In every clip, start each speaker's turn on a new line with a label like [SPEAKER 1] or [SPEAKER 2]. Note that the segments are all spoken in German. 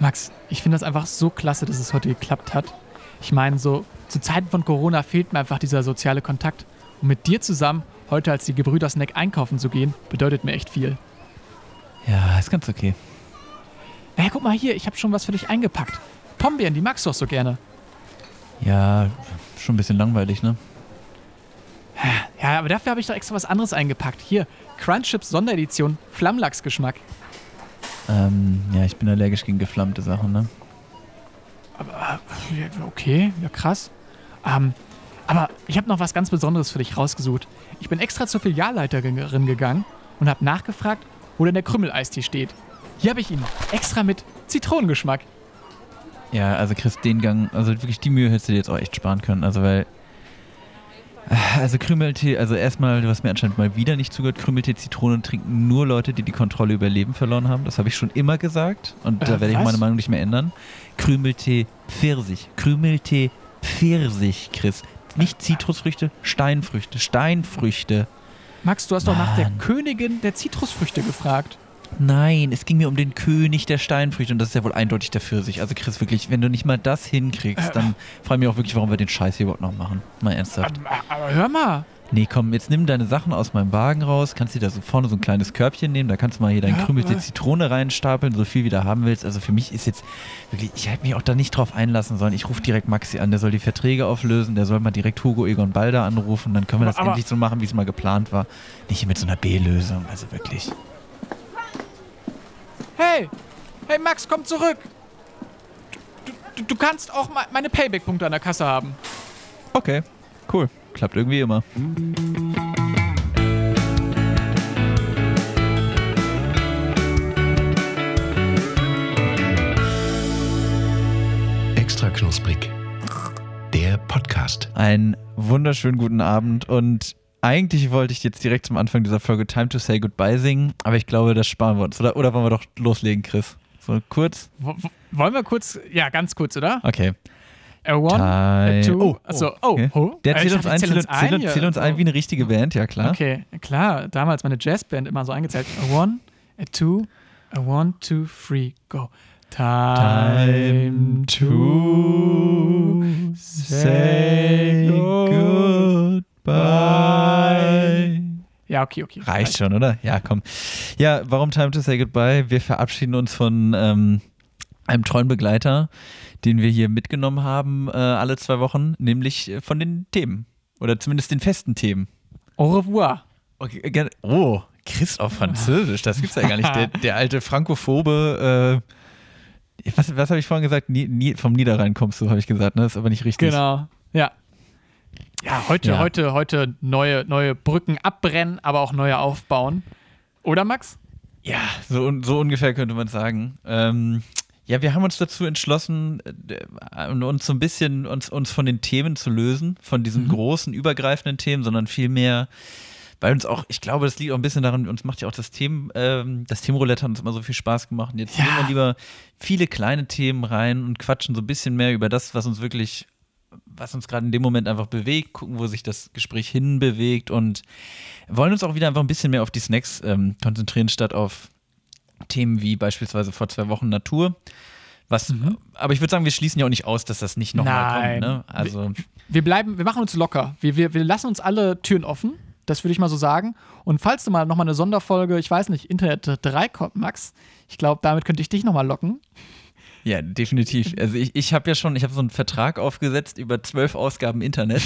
[SPEAKER 1] Max, ich finde das einfach so klasse, dass es heute geklappt hat. Ich meine, so zu Zeiten von Corona fehlt mir einfach dieser soziale Kontakt. Und mit dir zusammen heute als die Gebrüder Snack einkaufen zu gehen, bedeutet mir echt viel.
[SPEAKER 2] Ja, ist ganz okay.
[SPEAKER 1] Naja, guck mal hier, ich habe schon was für dich eingepackt. Pombeeren, die magst du auch so gerne.
[SPEAKER 2] Ja, schon ein bisschen langweilig, ne?
[SPEAKER 1] Ja, aber dafür habe ich doch extra was anderes eingepackt. Hier, Crunchips Sonderedition, Flammlachsgeschmack.
[SPEAKER 2] Ähm, ja, ich bin allergisch gegen geflammte Sachen, ne?
[SPEAKER 1] Aber, okay, ja krass. Ähm, aber ich habe noch was ganz Besonderes für dich rausgesucht. Ich bin extra zur Filialleiterin gegangen und habe nachgefragt, wo denn der Krümmeleistee steht. Hier habe ich ihn, extra mit Zitronengeschmack.
[SPEAKER 2] Ja, also Chris, den Gang, also wirklich die Mühe hättest du dir jetzt auch echt sparen können. Also weil, äh, also Krümeltee, also erstmal, du hast mir anscheinend mal wieder nicht zugehört, Krümeltee, Zitronen trinken nur Leute, die die Kontrolle über Leben verloren haben. Das habe ich schon immer gesagt und äh, da werde ich meine Meinung nicht mehr ändern. Krümeltee, Pfirsich. Krümeltee, Pfirsich, Chris. Nicht Zitrusfrüchte, Steinfrüchte, Steinfrüchte.
[SPEAKER 1] Max, du hast Mann. doch nach der Königin der Zitrusfrüchte gefragt.
[SPEAKER 2] Nein, es ging mir um den König der Steinfrüchte und das ist ja wohl eindeutig der Pfirsich. Also Chris, wirklich, wenn du nicht mal das hinkriegst, dann frage ich mich auch wirklich, warum wir den Scheiß hier überhaupt noch machen. Mal ernsthaft.
[SPEAKER 1] Aber, aber hör mal.
[SPEAKER 2] Nee, komm, jetzt nimm deine Sachen aus meinem Wagen raus, kannst dir da so vorne so ein kleines Körbchen nehmen, da kannst du mal hier dein ja, Krümelte. Zitrone reinstapeln, so viel wie du haben willst. Also für mich ist jetzt wirklich, ich hätte mich auch da nicht drauf einlassen sollen. Ich rufe direkt Maxi an, der soll die Verträge auflösen, der soll mal direkt Hugo Egon Balder anrufen, dann können wir das aber, endlich so machen, wie es mal geplant war. Nicht mit so einer B-Lösung, also wirklich.
[SPEAKER 1] Hey! Hey Max, komm zurück! Du, du, du kannst auch meine Payback-Punkte an der Kasse haben.
[SPEAKER 2] Okay, cool. Klappt irgendwie immer.
[SPEAKER 3] Extra knusprig. Der Podcast.
[SPEAKER 2] Einen wunderschönen guten Abend und eigentlich wollte ich jetzt direkt zum Anfang dieser Folge Time to Say Goodbye singen, aber ich glaube, das sparen wir uns. Oder, oder wollen wir doch loslegen, Chris? So kurz?
[SPEAKER 1] Wollen wir kurz? Ja, ganz kurz, oder?
[SPEAKER 2] Okay.
[SPEAKER 1] A one, a two, oh,
[SPEAKER 2] also, oh, okay. oh. Der zählt uns, ein, zähl, uns ein, zähl, zähl uns ein wie eine richtige Band, ja klar.
[SPEAKER 1] Okay, klar. Damals meine Jazzband immer so eingezählt. A one, a two, a one, two, three, go. Time, Time to say goodbye. Ja, okay, okay.
[SPEAKER 2] Reicht, reicht schon, oder? Ja, komm. Ja, warum Time to say goodbye? Wir verabschieden uns von ähm, einem treuen Begleiter den wir hier mitgenommen haben, äh, alle zwei Wochen, nämlich äh, von den Themen. Oder zumindest den festen Themen.
[SPEAKER 1] Au revoir.
[SPEAKER 2] Okay, oh, Chris auf Französisch, das gibt's ja gar nicht. Der, der alte frankophobe, äh, was, was habe ich vorhin gesagt? Nie, nie, vom Niederrhein kommst du, habe ich gesagt, ne? Das ist aber nicht richtig.
[SPEAKER 1] Genau, ja. Ja, heute, ja. heute, heute neue, neue Brücken abbrennen, aber auch neue aufbauen. Oder Max?
[SPEAKER 2] Ja, so, so ungefähr könnte man sagen. Ähm, ja, wir haben uns dazu entschlossen, äh, uns so ein bisschen uns, uns von den Themen zu lösen, von diesen mhm. großen, übergreifenden Themen, sondern vielmehr, weil uns auch, ich glaube, das liegt auch ein bisschen daran, uns macht ja auch das Themen, ähm, das Themenroulette hat uns immer so viel Spaß gemacht. Und jetzt ja. nehmen wir lieber viele kleine Themen rein und quatschen so ein bisschen mehr über das, was uns wirklich, was uns gerade in dem Moment einfach bewegt, gucken, wo sich das Gespräch hinbewegt und wollen uns auch wieder einfach ein bisschen mehr auf die Snacks ähm, konzentrieren, statt auf Themen wie beispielsweise vor zwei Wochen Natur. Was, mhm. aber ich würde sagen, wir schließen ja auch nicht aus, dass das nicht nochmal kommt. Ne?
[SPEAKER 1] Also wir, wir, bleiben, wir machen uns locker. Wir, wir, wir lassen uns alle Türen offen. Das würde ich mal so sagen. Und falls du mal nochmal eine Sonderfolge, ich weiß nicht, Internet 3 kommt, Max, ich glaube, damit könnte ich dich nochmal locken.
[SPEAKER 2] Ja, definitiv. Also ich, ich habe ja schon, ich habe so einen Vertrag aufgesetzt über zwölf Ausgaben Internet.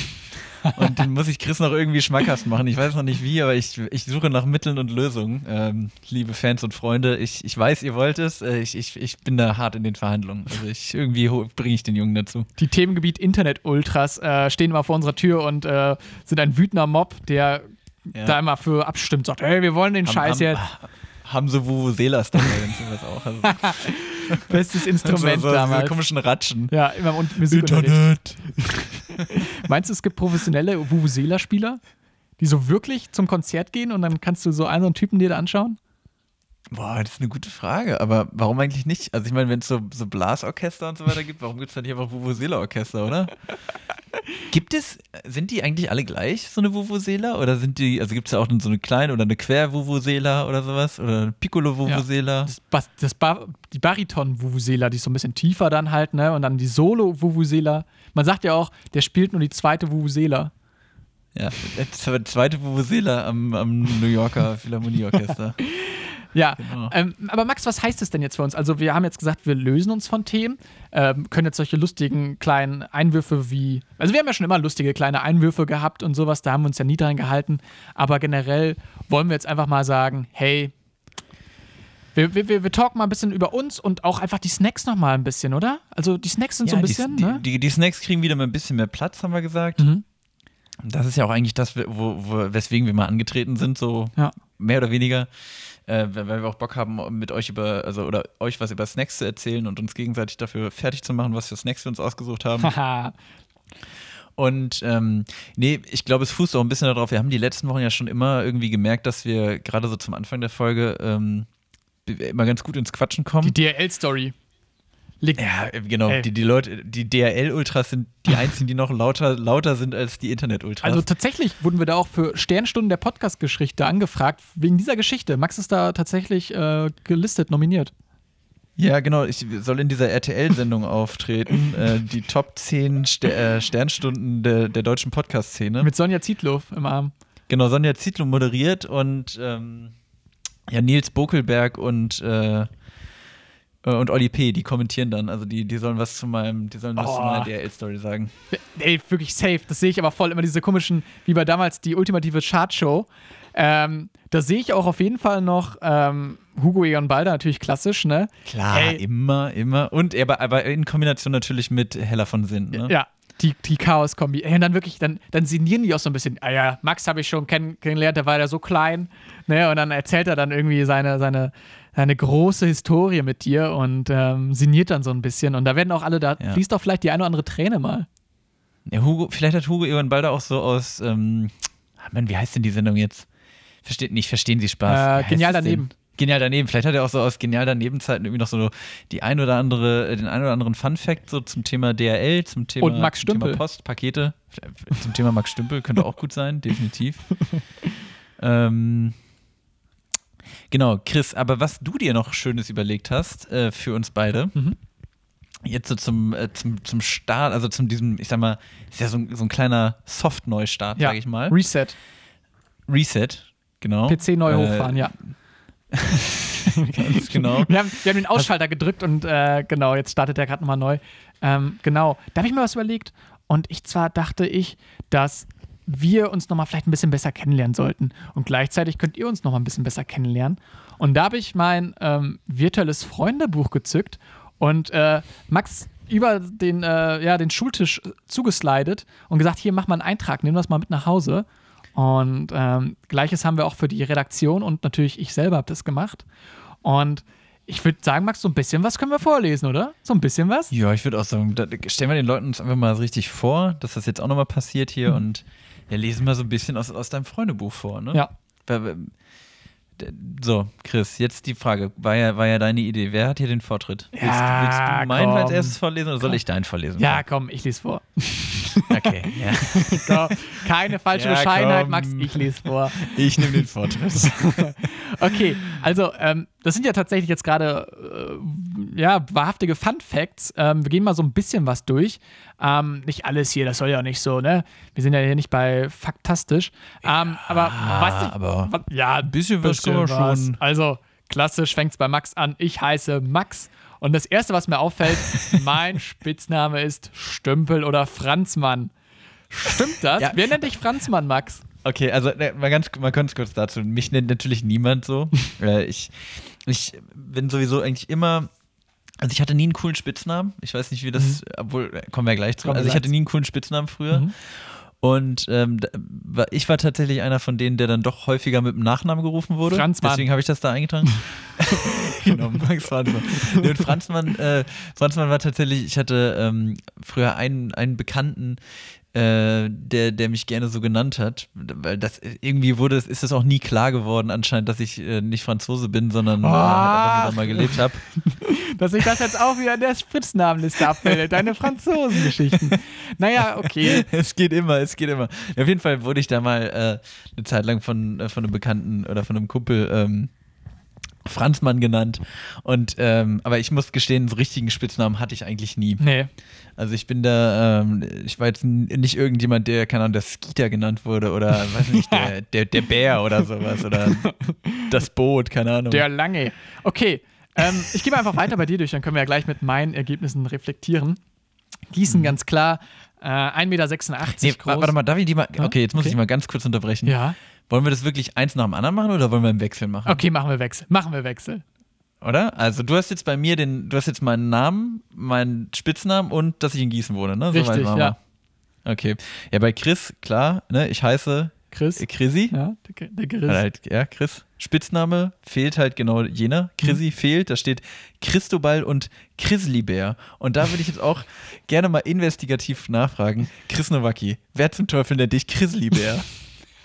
[SPEAKER 2] Und den muss ich Chris noch irgendwie schmackhaft machen. Ich weiß noch nicht wie, aber ich, ich suche nach Mitteln und Lösungen. Ähm, liebe Fans und Freunde, ich, ich weiß, ihr wollt es. Äh, ich, ich, ich bin da hart in den Verhandlungen. Also ich, irgendwie bringe ich den Jungen dazu.
[SPEAKER 1] Die Themengebiet Internet-Ultras äh, stehen immer vor unserer Tür und äh, sind ein wütender Mob, der ja. da immer für abstimmt, sagt, hey, wir wollen den haben, Scheiß
[SPEAKER 2] haben,
[SPEAKER 1] jetzt.
[SPEAKER 2] Haben sie Vuvuzelas dabei und sowas auch. Also
[SPEAKER 1] Bestes Instrument so, so, damals.
[SPEAKER 2] So komischen Ratschen.
[SPEAKER 1] Ja, immer und Musik Internet. Meinst du, es gibt professionelle Vuvuzela-Spieler, die so wirklich zum Konzert gehen und dann kannst du so einen Typen dir da anschauen?
[SPEAKER 2] Boah, das ist eine gute Frage. Aber warum eigentlich nicht? Also ich meine, wenn es so, so Blasorchester und so weiter gibt, warum gibt es dann nicht einfach Vuvuzela-Orchester, oder? Gibt es, sind die eigentlich alle gleich, so eine Vuvuzela? Oder sind die, also gibt es da auch so eine kleine oder eine Quer-Vuvuzela oder sowas? Oder eine Piccolo-Vuvuzela?
[SPEAKER 1] Das, Bas- das ba die Bariton-Vuvuzela, die ist so ein bisschen tiefer dann halt, ne? Und dann die Solo-Vuvuzela. Man sagt ja auch, der spielt nur die zweite Vuvuzela.
[SPEAKER 2] Ja, der zweite Vuvuzela am, am New Yorker Philharmonieorchester.
[SPEAKER 1] Ja,
[SPEAKER 2] Genau.
[SPEAKER 1] ähm, aber Max, was heißt das denn jetzt für uns? Also wir haben jetzt gesagt, wir lösen uns von Themen, ähm, können jetzt solche lustigen kleinen Einwürfe wie, also wir haben ja schon immer lustige kleine Einwürfe gehabt und sowas, da haben wir uns ja nie dran gehalten, aber generell wollen wir jetzt einfach mal sagen, hey, wir, wir, wir, wir talken mal ein bisschen über uns und auch einfach die Snacks noch mal ein bisschen, oder? Also die Snacks sind so ein bisschen,
[SPEAKER 2] die,
[SPEAKER 1] ne?
[SPEAKER 2] die, die, die Snacks kriegen wieder mal ein bisschen mehr Platz, haben wir gesagt.
[SPEAKER 1] Mhm.
[SPEAKER 2] Das ist ja auch eigentlich das, wo, wo, weswegen wir mal angetreten sind, so
[SPEAKER 1] Ja.
[SPEAKER 2] mehr oder weniger. Äh, weil wir auch Bock haben, mit euch über, also oder euch was über Snacks zu erzählen und uns gegenseitig dafür fertig zu machen, was für Snacks wir uns ausgesucht haben. Und ähm, nee, ich glaube, es fußt auch ein bisschen darauf. Wir haben die letzten Wochen ja schon immer irgendwie gemerkt, dass wir gerade so zum Anfang der Folge ähm, immer ganz gut ins Quatschen kommen.
[SPEAKER 1] die DRL-Story. Liegt
[SPEAKER 2] ja, genau.
[SPEAKER 1] Ey.
[SPEAKER 2] Die, die Leute, die DRL-Ultras sind die einzigen, die noch lauter, lauter sind als die Internet-Ultras.
[SPEAKER 1] Also tatsächlich wurden wir da auch für Sternstunden der Podcast-Geschichte angefragt, wegen dieser Geschichte. Max ist da tatsächlich äh, gelistet, nominiert.
[SPEAKER 2] ja, genau. Ich soll in dieser RTL-Sendung auftreten. äh, die Top 10 Ster äh, Sternstunden der, der deutschen Podcast-Szene.
[SPEAKER 1] Mit Sonja Zietlow im Arm.
[SPEAKER 2] Genau, Sonja Zietlow moderiert und ähm, ja, Nils Bokelberg und, äh, und Oli P., die kommentieren dann. Also die, die sollen was zu meinem, die sollen was
[SPEAKER 1] Oh.
[SPEAKER 2] zu meiner DRL-Story sagen.
[SPEAKER 1] Ey, wirklich safe. Das sehe ich aber voll. Immer diese komischen, wie bei damals die ultimative Chartshow. Ähm, da sehe ich auch auf jeden Fall noch ähm, Hugo Egon Balder, natürlich klassisch, ne?
[SPEAKER 2] Klar,
[SPEAKER 1] Ey.
[SPEAKER 2] immer, immer. Und aber, aber in Kombination natürlich mit Hella von Sinn. Ne?
[SPEAKER 1] Ja, die, die Chaos-Kombi. Und dann wirklich, dann, dann sinnieren die auch so ein bisschen. Ah ja, Max habe ich schon kenn kennengelernt, der war ja so klein. Ne? Und dann erzählt er dann irgendwie seine, seine, seine große Historie mit dir und ähm, sinniert dann so ein bisschen. Und da werden auch alle, da
[SPEAKER 2] Ja.
[SPEAKER 1] fließt auch vielleicht die eine oder andere Träne mal.
[SPEAKER 2] Ja, Hugo, vielleicht hat Hugo Egon Balder auch so aus, ähm, ah, Mann, wie heißt denn die Sendung jetzt? Versteht nicht, verstehen Sie Spaß.
[SPEAKER 1] Äh, Genial
[SPEAKER 2] es denn? Genial daneben. Vielleicht hat er auch so aus Genial daneben Zeiten irgendwie noch so die ein oder andere, äh, den ein oder anderen Fun Fact so zum Thema DRL, zum Thema,
[SPEAKER 1] Und Max
[SPEAKER 2] zum Thema
[SPEAKER 1] Stümpel.
[SPEAKER 2] Post, Pakete, zum Thema Max Stümpel könnte auch gut sein, definitiv. ähm, genau, Chris, aber was du dir noch Schönes überlegt hast äh, für uns beide,
[SPEAKER 1] Mhm.
[SPEAKER 2] jetzt so zum, äh, zum, zum Start, also zum diesem, ich sag mal, ist ja so, ein- so ein kleiner Soft-Neustart,
[SPEAKER 1] Ja.
[SPEAKER 2] sag ich mal.
[SPEAKER 1] Reset.
[SPEAKER 2] Reset, genau.
[SPEAKER 1] PC neu
[SPEAKER 2] Äh,
[SPEAKER 1] hochfahren, ja.
[SPEAKER 2] Ganz genau.
[SPEAKER 1] Wir haben, wir haben den Ausschalter gedrückt und äh, genau, jetzt startet der gerade nochmal neu. Ähm, genau, da habe ich mir was überlegt und ich zwar dachte ich, dass wir uns nochmal vielleicht ein bisschen besser kennenlernen sollten und gleichzeitig könnt ihr uns nochmal ein bisschen besser kennenlernen. Und da habe ich mein ähm, virtuelles Freundebuch gezückt und äh, Max über den, äh, ja, den Schultisch zugeslidet und gesagt, hier mach mal einen Eintrag, nimm das mal mit nach Hause. Und ähm, gleiches haben wir auch für die Redaktion und natürlich ich selber habe das gemacht. Und ich würde sagen, Max, so ein bisschen was können wir vorlesen, oder? So ein bisschen was?
[SPEAKER 2] Ja, ich würde auch sagen, stellen wir den Leuten uns einfach mal richtig vor, dass das jetzt auch nochmal passiert hier
[SPEAKER 1] Mhm.
[SPEAKER 2] und ja, lesen mal so ein bisschen aus, aus deinem Freundebuch vor, ne?
[SPEAKER 1] Ja.
[SPEAKER 2] So, Chris, jetzt die Frage, war ja, war ja deine Idee, wer hat hier den Vortritt? Willst,
[SPEAKER 1] Ja,
[SPEAKER 2] willst du meinen als erstes vorlesen oder soll
[SPEAKER 1] Komm.
[SPEAKER 2] ich deinen vorlesen?
[SPEAKER 1] Ja, komm, ich lese vor.
[SPEAKER 2] Okay, ja.
[SPEAKER 1] Komm, Keine falsche
[SPEAKER 2] Ja,
[SPEAKER 1] Bescheidenheit,
[SPEAKER 2] komm.
[SPEAKER 1] Max, ich lese vor.
[SPEAKER 2] Ich nehme den Vortritt.
[SPEAKER 1] Okay, also ähm, das sind ja tatsächlich jetzt gerade äh, ja, wahrhaftige Fun Facts. Ähm, wir gehen mal so ein bisschen was durch. Ähm, nicht alles hier, das soll ja auch nicht so, ne? Wir sind ja hier nicht bei Faktastisch. Ähm, aber was ich,
[SPEAKER 2] aber
[SPEAKER 1] was, ja,
[SPEAKER 2] ein bisschen was kann man
[SPEAKER 1] was.
[SPEAKER 2] schon.
[SPEAKER 1] Also, klassisch fängt es bei Max an. Ich heiße Max. Und das Erste, was mir auffällt, mein Spitzname ist Stümpel oder Franzmann. Stimmt das?
[SPEAKER 2] Ja.
[SPEAKER 1] Wer nennt dich Franzmann, Max?
[SPEAKER 2] Okay, also ne, mal ganz mal ganz kurz dazu. Mich nennt natürlich niemand so. äh, ich, ich bin sowieso eigentlich immer. Also ich hatte nie einen coolen Spitznamen. Ich weiß nicht, wie das, obwohl, äh, kommen wir gleich zu. Also ich hatte nie einen coolen Spitznamen früher.
[SPEAKER 1] Mhm.
[SPEAKER 2] Und ähm, ich war tatsächlich einer von denen, der dann doch häufiger mit dem Nachnamen gerufen wurde.
[SPEAKER 1] Franzmann.
[SPEAKER 2] Deswegen habe ich das da eingetragen. genau, Max Franzmann. Nee, und Franzmann, äh, Franzmann war tatsächlich, ich hatte ähm, früher einen, einen Bekannten, äh, der, der mich gerne so genannt hat. Weil das irgendwie wurde, ist es auch nie klar geworden, anscheinend, dass ich äh, nicht Franzose bin, sondern äh, nur da mal gelebt habe.
[SPEAKER 1] dass sich das jetzt auch wieder in der Spitznamenliste abbildet. Deine Franzosengeschichten. Naja, okay.
[SPEAKER 2] Es geht immer, es geht immer. Auf jeden Fall wurde ich da mal äh, eine Zeit lang von, äh, von einem Bekannten oder von einem Kumpel ähm, Franzmann genannt. Und ähm, aber ich muss gestehen, so richtigen Spitznamen hatte ich eigentlich nie.
[SPEAKER 1] Nee.
[SPEAKER 2] Also ich bin da, ähm, ich war jetzt nicht irgendjemand, der, keine Ahnung, der Skeeter genannt wurde oder weiß nicht, der, der, der Bär oder sowas oder das Boot, keine Ahnung.
[SPEAKER 1] Der lange. Okay, ähm, ich gehe mal einfach weiter bei dir durch, dann können wir ja gleich mit meinen Ergebnissen reflektieren. Gießen ganz klar, äh, 1,86 Meter
[SPEAKER 2] nee,
[SPEAKER 1] groß.
[SPEAKER 2] warte mal, darf ich die mal, okay, jetzt muss
[SPEAKER 1] okay.
[SPEAKER 2] ich mal ganz kurz unterbrechen.
[SPEAKER 1] Ja,
[SPEAKER 2] Wollen wir das wirklich eins nach dem anderen machen oder wollen wir im Wechsel machen?
[SPEAKER 1] okay, machen wir Wechsel. Machen wir Wechsel.
[SPEAKER 2] Oder? Also du hast jetzt bei mir den, du hast jetzt meinen Namen, meinen Spitznamen und dass ich in Gießen wohne, ne?
[SPEAKER 1] Richtig,
[SPEAKER 2] waren
[SPEAKER 1] ja.
[SPEAKER 2] Okay. Ja, bei Chris, klar, ne? Ich heiße
[SPEAKER 1] Chris.
[SPEAKER 2] äh, Chrissy.
[SPEAKER 1] Ja, der, der Chris.
[SPEAKER 2] Halt, ja, Chris. Spitzname fehlt halt genau jener. Chrissy
[SPEAKER 1] Mhm.
[SPEAKER 2] fehlt. Da steht Christobal und Chrislibär. Und da würde ich jetzt auch gerne mal investigativ nachfragen. Chris Nowacki, wer zum Teufel nennt dich Chrislibär?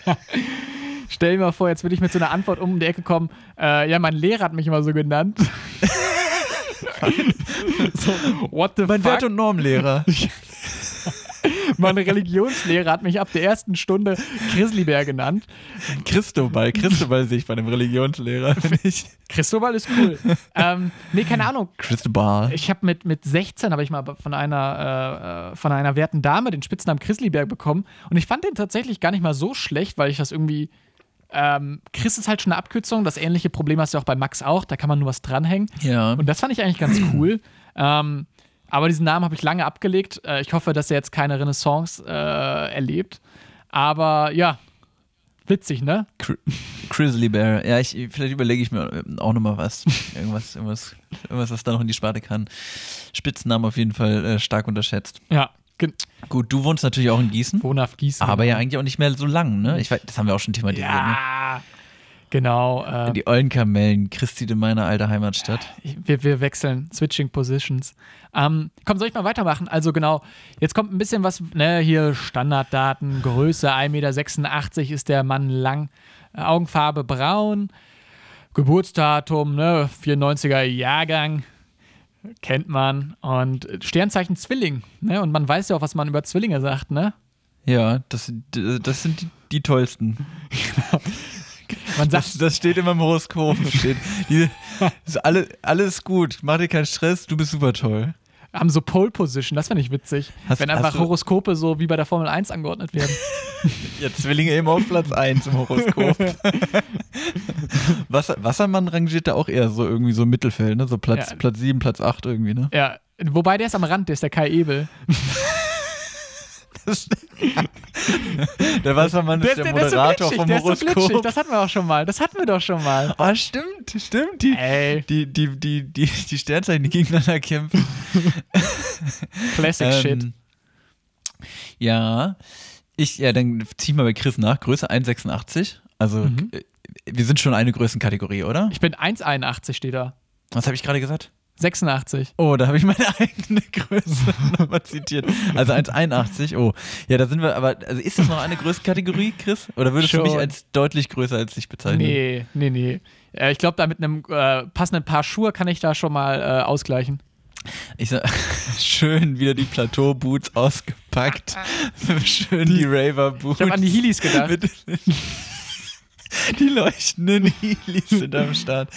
[SPEAKER 1] Stell dir mal vor, jetzt will ich mit so einer Antwort um die Ecke kommen. Äh, ja, mein Lehrer hat mich immer so genannt. so, what the
[SPEAKER 2] mein
[SPEAKER 1] fuck?
[SPEAKER 2] Wert- und Normlehrer.
[SPEAKER 1] Mein Religionslehrer hat mich ab der ersten Stunde Grizzlybär genannt.
[SPEAKER 2] Christobal. Christobal sehe ich bei einem Religionslehrer. finde ich.
[SPEAKER 1] Christobal ist cool. ähm, nee, keine Ahnung.
[SPEAKER 2] Christobal.
[SPEAKER 1] Ich habe mit, mit 16 habe ich mal von einer, äh, äh, von einer werten Dame den Spitznamen Chrislybär bekommen. Und ich fand den tatsächlich gar nicht mal so schlecht, weil ich das irgendwie. Ähm, Chris ist halt schon eine Abkürzung. Das ähnliche Problem hast du auch bei Max auch. Da kann man nur was dranhängen.
[SPEAKER 2] Ja.
[SPEAKER 1] Und das fand ich eigentlich ganz cool. Ähm, aber diesen Namen habe ich lange abgelegt. Äh, ich hoffe, dass er jetzt keine Renaissance äh, erlebt. Aber ja, witzig, ne?
[SPEAKER 2] Cri- Grizzly Bear. Ja, ich, vielleicht überlege ich mir auch nochmal was. Irgendwas, irgendwas, irgendwas, was da noch in die Sparte kann. Spitznamen auf jeden Fall äh, stark unterschätzt.
[SPEAKER 1] Ja, gen-
[SPEAKER 2] Gut, du wohnst natürlich auch in Gießen,
[SPEAKER 1] Wohnhaft Gießen.
[SPEAKER 2] aber ja eigentlich auch nicht mehr so lang, ne? Ich weiß, das haben wir auch schon thematisiert, ne?
[SPEAKER 1] Ja, genau. Äh,
[SPEAKER 2] Die Eulenkamellen, Christi in meiner alte Heimatstadt.
[SPEAKER 1] wir, wir wechseln, switching positions. Ähm, komm, soll ich mal weitermachen? Also genau, jetzt kommt ein bisschen was, ne, hier Standarddaten, Größe 1,86 Meter ist der Mann lang, Augenfarbe braun, Geburtsdatum, ne, 94er Jahrgang, kennt man und Sternzeichen Zwilling, ne, und man weiß ja auch, was man über Zwillinge sagt, ne?
[SPEAKER 2] Ja, das, das sind die, die tollsten.
[SPEAKER 1] Man sagt,
[SPEAKER 2] Das, das steht immer im Horoskop. Steht, die, ist alle, alles gut, mach dir keinen Stress, du bist super toll.
[SPEAKER 1] Haben so Pole Position, das fände ich witzig,
[SPEAKER 2] Hast-
[SPEAKER 1] wenn einfach Horoskope so wie bei der Formel 1 angeordnet werden.
[SPEAKER 2] Ja, Zwillinge eben auf Platz 1 im Horoskop. Wasser, Wassermann rangiert da auch eher so irgendwie so im Mittelfeld, ne? So Platz,
[SPEAKER 1] Ja.
[SPEAKER 2] Platz 7, Platz 8 irgendwie, ne?
[SPEAKER 1] Ja, wobei der ist am Rand, der ist der Kai Ebel.
[SPEAKER 2] Der Wassermann ist der, Moderator vom
[SPEAKER 1] der ist so glitschig,
[SPEAKER 2] Horoskop.
[SPEAKER 1] das hatten wir auch schon mal. Das hatten wir doch schon mal.
[SPEAKER 2] Ah, stimmt, stimmt. Die,
[SPEAKER 1] Ey,
[SPEAKER 2] die, die, die, die, die Sternzeichen, die gegeneinander kämpfen.
[SPEAKER 1] Classic Shit.
[SPEAKER 2] Ähm, Ja, ich, ja, dann zieh mal bei Chris nach. Größe 1,86. Also,
[SPEAKER 1] Mhm.
[SPEAKER 2] äh, wir sind schon eine Größenkategorie, oder?
[SPEAKER 1] Ich bin 1,81 steht da.
[SPEAKER 2] Was habe ich gerade gesagt?
[SPEAKER 1] 86.
[SPEAKER 2] Oh, da habe ich meine eigene Größe nochmal zitiert. Also 1,81. Oh, ja, da sind wir, aber also ist das noch eine Größenkategorie, Chris? Oder würdest du mich
[SPEAKER 1] Schon.
[SPEAKER 2] als deutlich größer als dich bezeichnen?
[SPEAKER 1] Nee, nee, nee. Äh, ich glaube, da mit einem äh, passenden Paar Schuhe kann ich da schon mal äh, ausgleichen.
[SPEAKER 2] Ich sag, schön wieder die Plateau-Boots ausgepackt. schön die, Raver-Boots.
[SPEAKER 1] Ich habe an die Heelys gedacht.
[SPEAKER 2] Die leuchtenden Heelys sind am Start.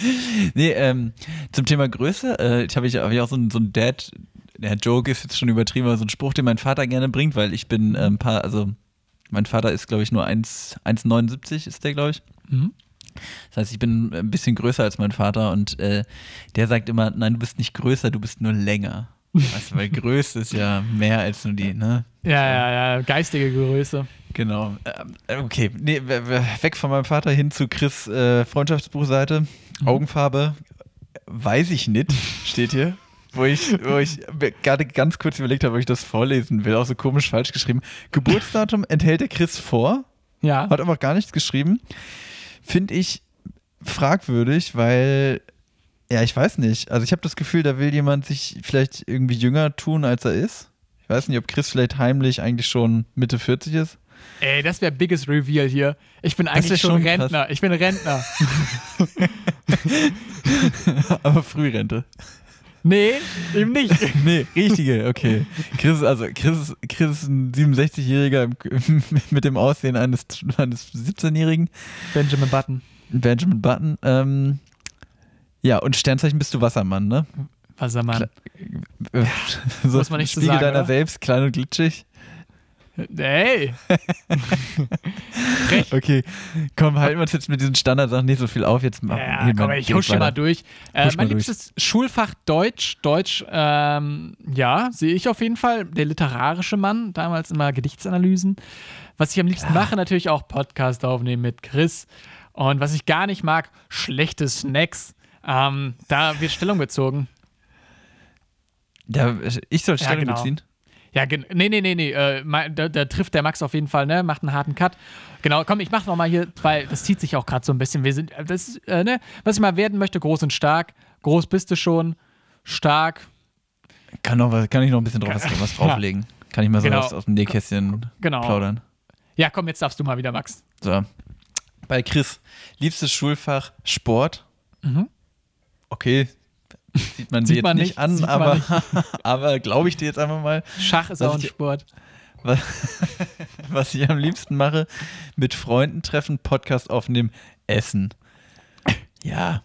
[SPEAKER 2] Nee, ähm, zum Thema Größe, äh, ich habe ich, hab ich auch so einen so einen Dad, der Joke ist jetzt schon übertrieben, aber so ein Spruch, den mein Vater gerne bringt, weil ich bin ein ähm, paar, also mein Vater ist, glaube ich, nur 1 1,79 ist der, glaube ich.
[SPEAKER 1] Mhm.
[SPEAKER 2] Das heißt, ich bin ein bisschen größer als mein Vater und äh, der sagt immer, nein, du bist nicht größer, du bist nur länger. Weißt du, weil Größe ist ja mehr als nur die, ne?
[SPEAKER 1] Ja, ja, ja, geistige Größe.
[SPEAKER 2] Genau. Ähm, okay, nee, we- we- weg von meinem Vater hin zu Chris äh, Freundschaftsbuchseite. Augenfarbe, weiß ich nicht, steht hier. Wo ich, wo ich mir gerade ganz kurz überlegt habe, ob ich das vorlesen will. Auch so komisch falsch geschrieben. Geburtsdatum enthält der Chris vor.
[SPEAKER 1] Ja.
[SPEAKER 2] Hat einfach gar nichts geschrieben. Finde ich fragwürdig, weil, ja, ich weiß nicht. Also ich habe das Gefühl, da will jemand sich vielleicht irgendwie jünger tun, als er ist. Ich weiß nicht, ob Chris vielleicht heimlich eigentlich schon Mitte 40 ist.
[SPEAKER 1] Ey, das wäre biggest Reveal hier. Ich bin eigentlich schon
[SPEAKER 2] schon krass.
[SPEAKER 1] Rentner. Ich bin Rentner.
[SPEAKER 2] Aber Frührente.
[SPEAKER 1] Nee, eben nicht.
[SPEAKER 2] nee, richtige, okay. Chris, also Chris, Chris ist ein 67-Jähriger mit dem Aussehen eines, eines 17-Jährigen.
[SPEAKER 1] Benjamin Button.
[SPEAKER 2] Benjamin Button. Ähm, ja, und Sternzeichen bist du Wassermann, ne?
[SPEAKER 1] Wassermann.
[SPEAKER 2] Kla so
[SPEAKER 1] Muss man nicht so
[SPEAKER 2] Spiegel
[SPEAKER 1] sagen,
[SPEAKER 2] deiner
[SPEAKER 1] oder?
[SPEAKER 2] selbst, klein und glitschig.
[SPEAKER 1] Hey!
[SPEAKER 2] Okay, komm, halten wir uns jetzt mit diesen Standardsachen nicht so viel auf. Jetzt machen
[SPEAKER 1] Ja,
[SPEAKER 2] hier
[SPEAKER 1] komm, ich
[SPEAKER 2] geht
[SPEAKER 1] husch hier
[SPEAKER 2] weiter.
[SPEAKER 1] mal durch. Äh, mein
[SPEAKER 2] mal durch.
[SPEAKER 1] liebstes Schulfach Deutsch. Deutsch, ähm, ja, sehe ich auf jeden Fall. Der literarische Mann, damals immer Gedichtsanalysen. Was ich am liebsten mache, natürlich auch Podcast aufnehmen mit Chris. Und was ich gar nicht mag, schlechte Snacks. Ähm, da wird Stellung bezogen.
[SPEAKER 2] Ja, ich soll Stellung
[SPEAKER 1] genau.
[SPEAKER 2] beziehen.
[SPEAKER 1] Ja, nee, nee, nee, nee. Äh, da, da trifft der Max auf jeden Fall, ne? Macht einen harten Cut. Genau, komm, ich mach noch mal hier, weil das zieht sich auch gerade so ein bisschen. Wir sind, äh, das, äh, ne? Was ich mal werden möchte, groß und stark. Groß bist du schon, stark.
[SPEAKER 2] Kann, noch, was- kann ich noch ein bisschen drauf, was, was drauflegen? Kann ich mal so
[SPEAKER 1] Genau.
[SPEAKER 2] aus, aus dem Nähkästchen
[SPEAKER 1] Genau.
[SPEAKER 2] plaudern?
[SPEAKER 1] Ja, komm, jetzt darfst du mal wieder, Max.
[SPEAKER 2] So. Bei Chris, liebstes Schulfach Sport.
[SPEAKER 1] Mhm.
[SPEAKER 2] Okay. Sieht man dir jetzt
[SPEAKER 1] man
[SPEAKER 2] nicht
[SPEAKER 1] nicht,
[SPEAKER 2] an,
[SPEAKER 1] sieht
[SPEAKER 2] aber,
[SPEAKER 1] nicht.
[SPEAKER 2] aber glaube ich dir jetzt einfach mal.
[SPEAKER 1] Schach ist auch ein
[SPEAKER 2] ich-
[SPEAKER 1] Sport.
[SPEAKER 2] Was, was ich am liebsten mache, mit Freunden treffen, Podcast aufnehmen, essen. Ja.